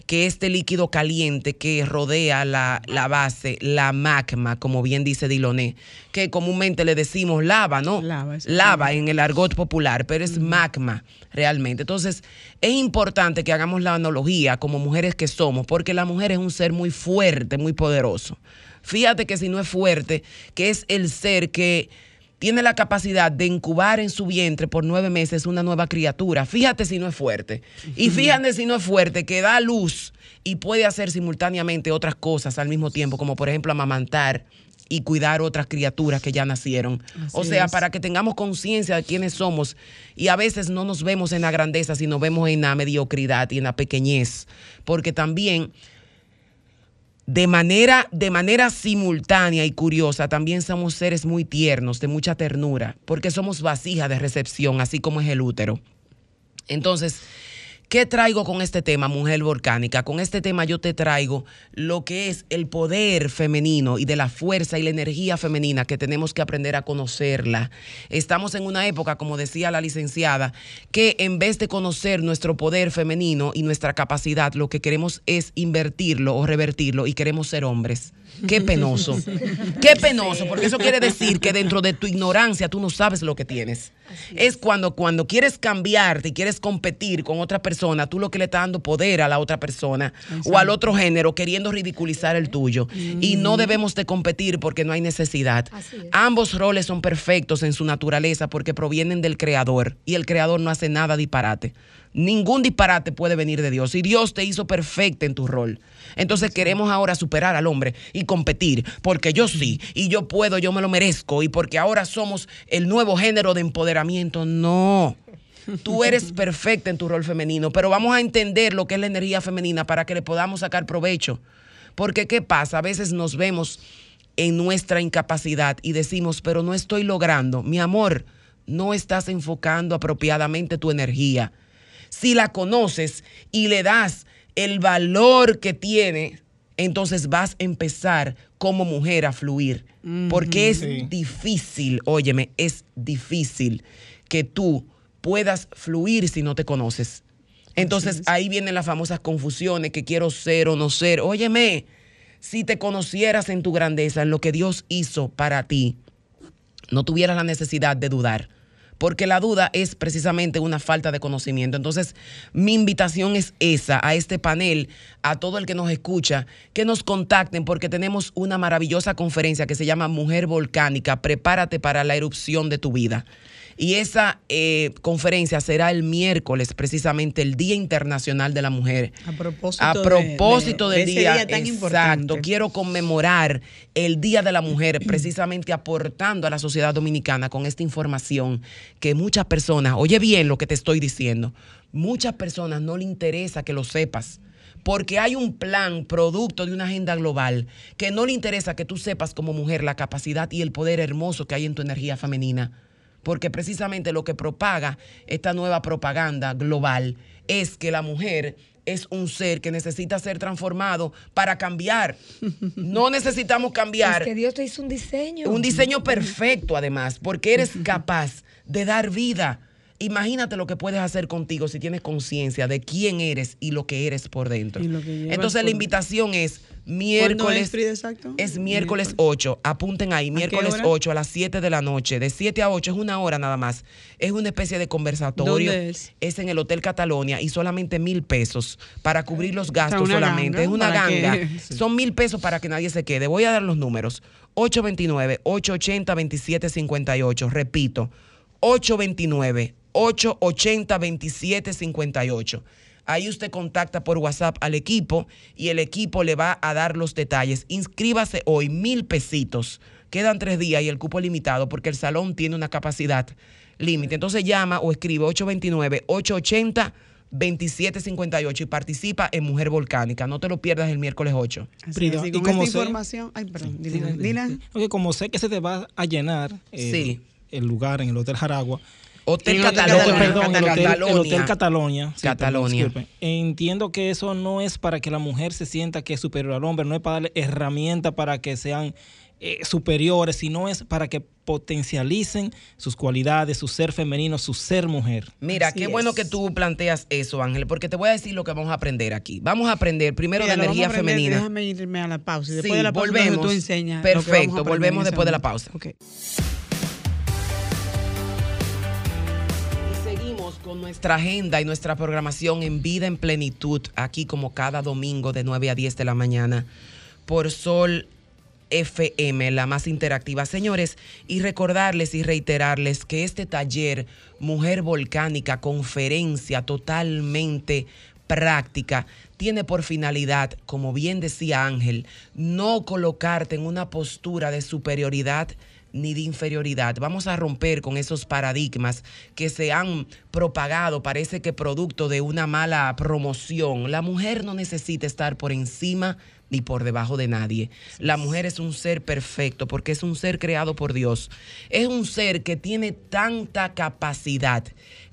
[SPEAKER 5] que este líquido caliente que rodea la, la base, la magma, como bien dice Diloné, que comúnmente le decimos lava, ¿no?
[SPEAKER 1] Lava,
[SPEAKER 5] lava en el argot popular, pero es magma realmente. Entonces, es importante que hagamos la analogía como mujeres que somos, porque la mujer es un ser muy fuerte, muy poderoso. Fíjate que si no es fuerte, que es el ser que tiene la capacidad de incubar en su vientre por nueve meses una nueva criatura. Fíjate si no es fuerte. Y fíjate si no es fuerte, que da luz y puede hacer simultáneamente otras cosas al mismo tiempo, como por ejemplo amamantar y cuidar otras criaturas que ya nacieron. o sea,
[SPEAKER 1] es.
[SPEAKER 5] para que tengamos conciencia de quiénes somos y a veces no nos vemos en la grandeza, sino vemos en la mediocridad y en la pequeñez, porque también de manera, de manera simultánea y curiosa, también somos seres muy tiernos, de mucha ternura, porque somos vasija de recepción, así como es el útero. Entonces, ¿Qué traigo con este tema, mujer volcánica? Con este tema yo te traigo lo que es el poder femenino y de la fuerza y la energía femenina que tenemos que aprender a conocerla. Estamos en una época, como decía la licenciada, que en vez de conocer nuestro poder femenino y nuestra capacidad, lo que queremos es invertirlo o revertirlo y queremos ser hombres. Qué *laughs* penoso. Qué penoso, porque eso quiere decir que dentro de tu ignorancia tú no sabes lo que tienes. Es cuando, cuando quieres cambiarte y quieres competir con otra persona, tú lo que le estás dando poder a la otra persona o al otro género queriendo ridiculizar el tuyo. Y no debemos de competir porque no hay necesidad. Ambos roles son perfectos en su naturaleza porque provienen del creador y el creador no hace nada disparate. Ningún disparate puede venir de Dios y Dios te hizo perfecta en tu rol. Entonces queremos ahora superar al hombre y competir porque yo sí y yo puedo, yo me lo merezco y porque ahora somos el nuevo género de empoderamiento. No. Tú eres perfecta en tu rol femenino, pero vamos a entender lo que es la energía femenina para que le podamos sacar provecho. Porque ¿qué pasa? A veces nos vemos en nuestra incapacidad y decimos, pero no estoy logrando. Mi amor, no estás enfocando apropiadamente tu energía. Si la conoces y le das el valor que tiene, entonces vas a empezar como mujer a fluir. Porque es
[SPEAKER 3] Sí.
[SPEAKER 5] difícil, óyeme, es difícil que tú puedas fluir si no te conoces. Entonces ahí vienen las famosas confusiones, que quiero ser o no ser. Óyeme, si te conocieras en tu grandeza, en lo que Dios hizo para ti, no tuvieras la necesidad de dudar. Porque la duda es precisamente una falta de conocimiento. Entonces, mi invitación es esa, a este panel, a todo el que nos escucha, que nos contacten porque tenemos una maravillosa conferencia que se llama Mujer Volcánica, prepárate para la erupción de tu vida. Y esa eh, conferencia será el miércoles, precisamente el Día Internacional de la Mujer.
[SPEAKER 1] A propósito,
[SPEAKER 5] A
[SPEAKER 1] de-
[SPEAKER 5] propósito
[SPEAKER 1] de-
[SPEAKER 5] del
[SPEAKER 1] de
[SPEAKER 5] día,
[SPEAKER 1] día tan
[SPEAKER 5] exacto,
[SPEAKER 1] importante.
[SPEAKER 5] quiero conmemorar el Día de la Mujer, *clears throat* precisamente aportando a la sociedad dominicana con esta información que muchas personas, oye bien lo que te estoy diciendo, muchas personas no le interesa que lo sepas. Porque hay un plan producto de una agenda global que no le interesa que tú sepas como mujer la capacidad y el poder hermoso que hay en tu energía femenina porque precisamente lo que propaga esta nueva propaganda global es que la mujer es un ser que necesita ser transformado para cambiar. *laughs* No necesitamos cambiar.
[SPEAKER 7] Es que Dios te hizo un diseño.
[SPEAKER 5] Un diseño perfecto, además, porque eres *laughs* capaz de dar vida. Imagínate lo que puedes hacer contigo si tienes conciencia de quién eres y lo que eres por dentro. Entonces, la
[SPEAKER 1] por-
[SPEAKER 5] invitación es
[SPEAKER 1] ¿Cuándo
[SPEAKER 5] miércoles.
[SPEAKER 1] es, Frida, exacto?
[SPEAKER 5] Es miércoles 8. Apunten ahí, miércoles
[SPEAKER 1] hora?
[SPEAKER 5] 8 a las 7 de la noche. De 7 a 8 es una hora nada más. Es una especie de conversatorio.
[SPEAKER 1] ¿Dónde es?
[SPEAKER 5] en el Hotel Catalonia y solamente mil pesos para cubrir los gastos solamente.
[SPEAKER 1] ganga
[SPEAKER 5] es una
[SPEAKER 1] para que-
[SPEAKER 5] ganga. *laughs* Son mil pesos para que nadie se quede. Voy a dar los números. 829-880-2758. Repito, 829-880-2758. Ahí usted contacta por WhatsApp al equipo y el equipo le va a dar los detalles. Inscríbase hoy, mil pesitos. Quedan tres días y el cupo es limitado porque el salón tiene una capacidad límite. Entonces llama o escribe 829-880-2758 y participa en Mujer Volcánica. No te lo pierdas el miércoles 8.
[SPEAKER 1] Así
[SPEAKER 3] Frida,
[SPEAKER 1] es, y con
[SPEAKER 3] como
[SPEAKER 1] esta
[SPEAKER 3] sé-
[SPEAKER 1] información... Ay, perdón, dila.
[SPEAKER 3] Porque como sé que se te va a llenar eh,
[SPEAKER 5] Sí.
[SPEAKER 3] el lugar en el Hotel Jaragua.
[SPEAKER 5] Hotel
[SPEAKER 1] el Hotel.
[SPEAKER 3] Perdón, el hotel, el Hotel Catalonia. Sí, perdón,
[SPEAKER 5] Catalonia.
[SPEAKER 3] disculpe. Entiendo que eso no es para que la mujer se sienta que es superior al hombre, no es para darle herramientas para que sean eh, superiores, sino es para que potencialicen sus cualidades, su ser femenino, su ser mujer.
[SPEAKER 5] Mira,
[SPEAKER 1] Así
[SPEAKER 5] qué bueno que tú planteas eso, Ángel, porque te voy a decir lo que vamos a aprender aquí. Vamos a aprender primero
[SPEAKER 1] Mira,
[SPEAKER 5] de energía
[SPEAKER 1] aprender,
[SPEAKER 5] femenina.
[SPEAKER 1] Déjame irme a la pausa. Y después
[SPEAKER 5] Sí,
[SPEAKER 1] de la pausa
[SPEAKER 5] volvemos.
[SPEAKER 1] tú enseñas. lo que
[SPEAKER 5] Perfecto,
[SPEAKER 1] vamos a aprender
[SPEAKER 5] volvemos después de la pausa.
[SPEAKER 1] Ok.
[SPEAKER 5] Con nuestra agenda y nuestra programación en vida en plenitud, aquí como cada domingo de 9 a 10 de la mañana por Sol FM, la más interactiva. Señores, y recordarles y reiterarles que este taller Mujer Volcánica, conferencia totalmente práctica, tiene por finalidad, como bien decía Ángel, no colocarte en una postura de superioridad ni de inferioridad. Vamos a romper con esos paradigmas que se han propagado, parece que producto de una mala promoción. La mujer no necesita estar por encima ni por debajo de nadie. La mujer es un ser perfecto porque es un ser creado por Dios. Es un ser que tiene tanta capacidad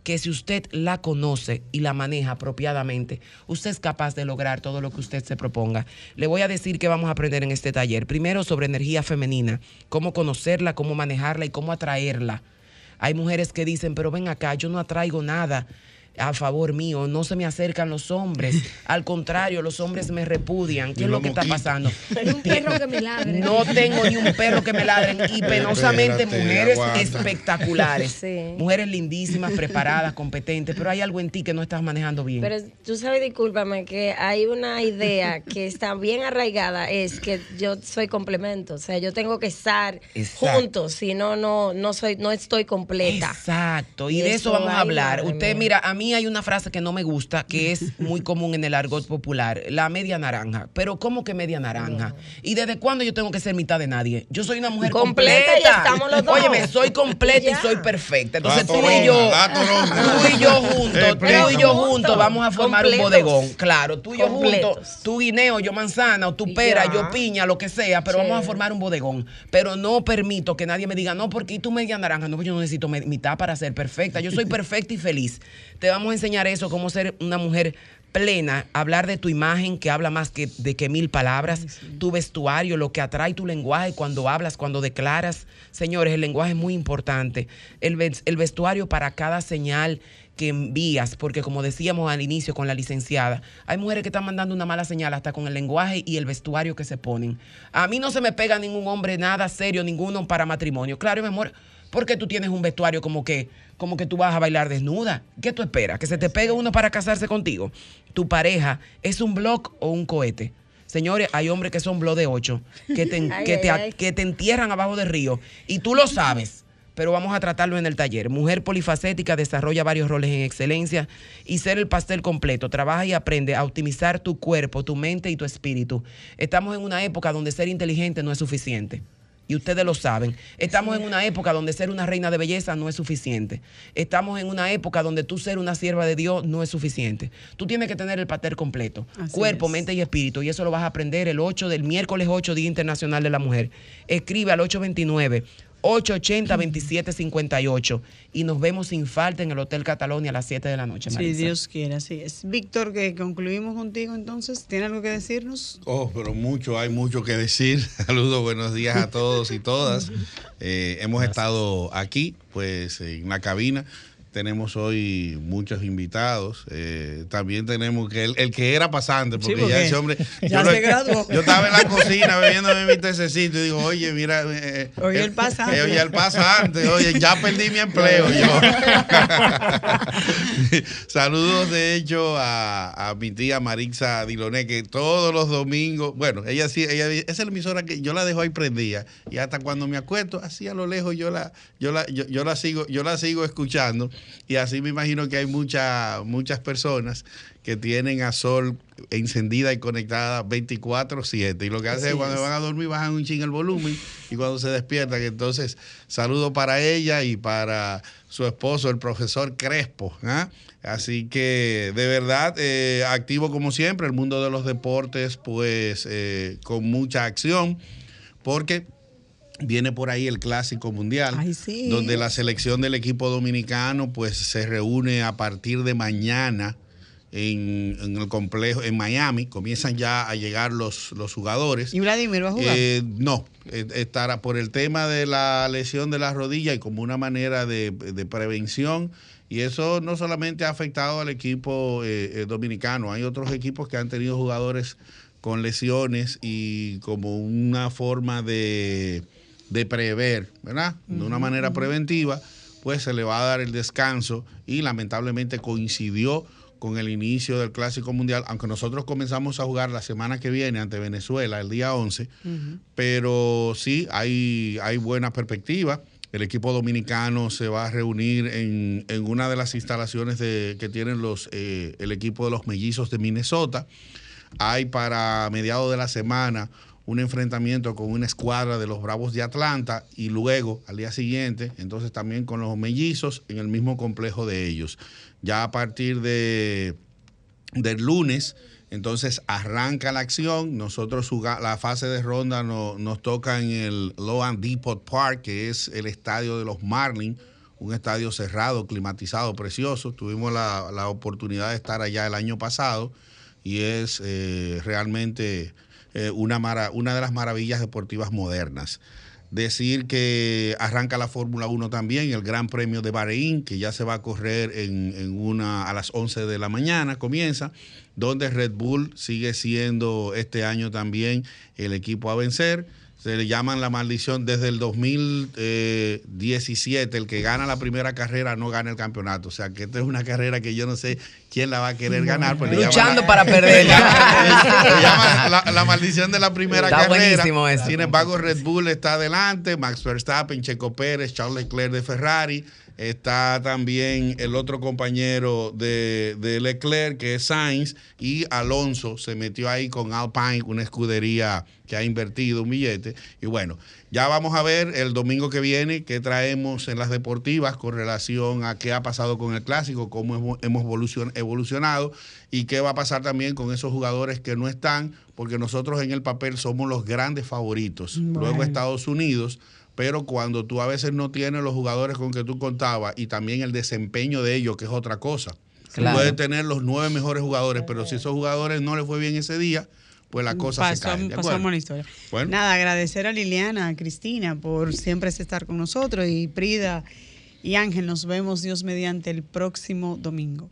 [SPEAKER 5] que si usted la conoce y la maneja apropiadamente, usted es capaz de lograr todo lo que usted se proponga. Le voy a decir que vamos a aprender en este taller. Primero sobre energía femenina, cómo conocerla, cómo manejarla y cómo atraerla. Hay mujeres que dicen, pero ven acá, yo no atraigo nada a favor mío, no se me acercan los hombres. *laughs* Al contrario, los hombres me repudian. ¿Qué es lo que está pasando? *laughs*
[SPEAKER 7] Un perro que me ladre.
[SPEAKER 5] No tengo ni un perro que me ladren. Y penosamente,
[SPEAKER 8] Espérate,
[SPEAKER 5] mujeres
[SPEAKER 8] aguanta.
[SPEAKER 5] espectaculares. *laughs*
[SPEAKER 4] Sí.
[SPEAKER 5] Mujeres lindísimas, preparadas, competentes. Pero hay algo en ti que no estás manejando bien.
[SPEAKER 4] Pero tú sabes, discúlpame, que hay una idea que está bien arraigada, es que yo soy complemento, o sea, yo tengo que estar
[SPEAKER 5] Exacto.
[SPEAKER 4] juntos, si no, no, no soy, no estoy completa.
[SPEAKER 5] Exacto, y,
[SPEAKER 4] Y
[SPEAKER 5] de
[SPEAKER 4] eso
[SPEAKER 5] eso vamos a hablar. Usted, mira, a mí hay una frase que no me gusta, que es *laughs* muy común en el argot popular, la media naranja. Pero ¿cómo que media naranja? ¿Y desde cuándo yo tengo que ser mitad de nadie? Yo soy una mujer completa.
[SPEAKER 4] Completa y estamos los dos.
[SPEAKER 5] Óyeme, soy completa y soy perfecta. Entonces
[SPEAKER 8] La
[SPEAKER 5] tú y yo, tú y yo juntos, tú y yo juntos vamos a formar un bodegón. Claro, tú y yo juntos, tú guineo, yo manzana, o tú pera,
[SPEAKER 4] ya.
[SPEAKER 5] yo piña, lo que sea, pero vamos a formar un bodegón. Pero no permito que nadie me diga, no, porque tú media naranja, no, porque yo no necesito mitad para ser perfecta. Yo soy *laughs* perfecta y feliz. Te vamos a enseñar eso, cómo ser una mujer plena, hablar de tu imagen que habla más que de que mil palabras, tu vestuario, lo que atrae tu lenguaje cuando hablas, cuando declaras. Señores, el lenguaje es muy importante. El, el vestuario para cada señal que envías, porque como decíamos al inicio con la licenciada, hay mujeres que están mandando una mala señal hasta con el lenguaje y el vestuario que se ponen. A mí no se me pega ningún hombre nada serio, ninguno para matrimonio. Claro, mi amor, porque tú tienes un vestuario como que, como que tú vas a bailar desnuda. ¿Qué tú esperas? ¿Que se te pegue uno para casarse contigo? ¿Tu pareja es un blog o un cohete? Señores, hay hombres que son blog de 8, que te, *laughs*
[SPEAKER 4] Ay,
[SPEAKER 5] que,
[SPEAKER 4] ay,
[SPEAKER 5] te,
[SPEAKER 4] ay.
[SPEAKER 5] que te entierran abajo del río. Y tú lo sabes pero vamos a tratarlo en el taller. Mujer polifacética desarrolla varios roles en excelencia y ser el pastel completo. Trabaja y aprende a optimizar tu cuerpo, tu mente y tu espíritu. Estamos en una época donde ser inteligente no es suficiente. Y ustedes lo saben. Estamos en una época donde ser una reina de belleza no es suficiente. Estamos en una época donde tú ser una sierva de Dios no es suficiente. Tú tienes que tener el pastel completo.
[SPEAKER 1] Así
[SPEAKER 5] cuerpo,
[SPEAKER 1] es.
[SPEAKER 5] mente y espíritu. Y eso lo vas a aprender el 8 del miércoles 8, Día Internacional de la Mujer. Escribe al 829 880-2758 y nos vemos sin falta en el Hotel Catalonia a las 7 de la noche.
[SPEAKER 1] Si
[SPEAKER 5] Marisa.
[SPEAKER 1] Dios quiere, así es. Víctor, que concluimos contigo entonces. ¿Tiene algo que decirnos?
[SPEAKER 8] Oh, pero mucho, hay mucho que decir. *laughs* Saludos, buenos días a todos y todas. Eh, hemos estado aquí, pues, en la cabina. Tenemos hoy muchos invitados. Eh, también tenemos que el, el que era pasante, porque
[SPEAKER 1] Sí,
[SPEAKER 8] ya ese hombre. *laughs*
[SPEAKER 1] ya
[SPEAKER 8] yo,
[SPEAKER 1] se graduó.
[SPEAKER 8] yo estaba en la cocina bebiéndome mi tececito y digo, oye, mira. eh,
[SPEAKER 1] Oye,
[SPEAKER 8] eh,
[SPEAKER 1] el pasante.
[SPEAKER 8] eh, oye, el pasante. Oye, ya perdí mi empleo yo. *laughs* Saludos, de hecho, a, a mi tía Marixa Diloné, que todos los domingos, bueno, ella sí, ella esa es la emisora que yo la dejo ahí prendida. Y hasta cuando me acuesto, así a lo lejos, yo la, yo la, yo, yo la sigo, yo la sigo escuchando. Y así me imagino que hay mucha, muchas personas que tienen a Sol encendida y conectada 24-7. Y lo que hacen
[SPEAKER 1] Así
[SPEAKER 8] es cuando van a dormir bajan un ching el volumen y cuando se despiertan. Entonces, saludo para ella y para su esposo, el profesor Crespo. ¿ah? Así que, de verdad, eh, activo como siempre, el mundo de los deportes, pues eh, con mucha acción, porque viene por ahí el Clásico Mundial,
[SPEAKER 1] Ay, sí.
[SPEAKER 8] donde la selección del equipo dominicano pues se reúne a partir de mañana en, en el complejo en Miami. Comienzan ya a llegar los, los jugadores.
[SPEAKER 1] ¿Y Vladimir va a jugar?
[SPEAKER 8] Eh, no, eh, estará por el tema de la lesión de la rodilla y como una manera de, de prevención. Y eso no solamente ha afectado al equipo eh, eh, dominicano, hay otros equipos que han tenido jugadores con lesiones y como una forma de, de prever, ¿verdad? De una manera preventiva, pues se le va a dar el descanso y lamentablemente coincidió con el inicio del Clásico Mundial, aunque nosotros comenzamos a jugar la semana que viene ante Venezuela, el día 11, pero sí hay, hay buena perspectiva. El equipo dominicano se va a reunir en, en una de las instalaciones de, que tienen los, eh, el equipo de los mellizos de Minnesota. Hay para mediados de la semana un enfrentamiento con una escuadra de los Bravos de Atlanta y luego al día siguiente, entonces también con los mellizos en el mismo complejo de ellos. Ya a partir de, del lunes, Entonces arranca la acción. Nosotros la fase de ronda no- nos toca en el Loan Depot Park, que es el estadio de los Marlins, un estadio cerrado, climatizado, precioso. Tuvimos la, la oportunidad de estar allá el año pasado y es eh, realmente eh, una, una de las maravillas deportivas modernas. Decir que arranca la Fórmula 1 también, el Gran Premio de Bahrein, que ya se va a correr en, en una, a las 11 de la mañana, comienza, donde Red Bull sigue siendo este año también el equipo a vencer. Se le llaman la maldición desde el 2017, el que gana la primera carrera no gana el campeonato. O sea que esta es una carrera que yo no sé quién la va a querer ganar. pues llaman
[SPEAKER 9] Luchando para *laughs*
[SPEAKER 8] llaman la, la maldición de la primera
[SPEAKER 9] Está
[SPEAKER 8] carrera.
[SPEAKER 9] buenísimo eso.
[SPEAKER 8] Sin embargo, Red Bull está adelante, Max Verstappen, Checo Pérez, Charles Leclerc de Ferrari. Está también el otro compañero de, de Leclerc, que es Sainz, y Alonso se metió ahí con Alpine, una escudería que ha invertido un billete. Y bueno, ya vamos a ver el domingo que viene qué traemos en las deportivas con relación a qué ha pasado con el clásico, cómo hemos- hemos evolucion- evolucionado y qué va a pasar también con esos jugadores que no están, porque nosotros en el papel somos los grandes favoritos. Luego Estados Unidos pero cuando tú a veces no tienes los jugadores con que tú contabas y también el desempeño de ellos, que es otra cosa.
[SPEAKER 9] Claro.
[SPEAKER 8] puedes tener los nueve mejores jugadores, pero si esos jugadores no les fue bien ese día, pues la cosa se cae.
[SPEAKER 1] pasamos la historia.
[SPEAKER 8] Bueno.
[SPEAKER 1] Nada, agradecer a Liliana, a Cristina por siempre estar con nosotros y Prida y Ángel, nos vemos Dios mediante el próximo domingo.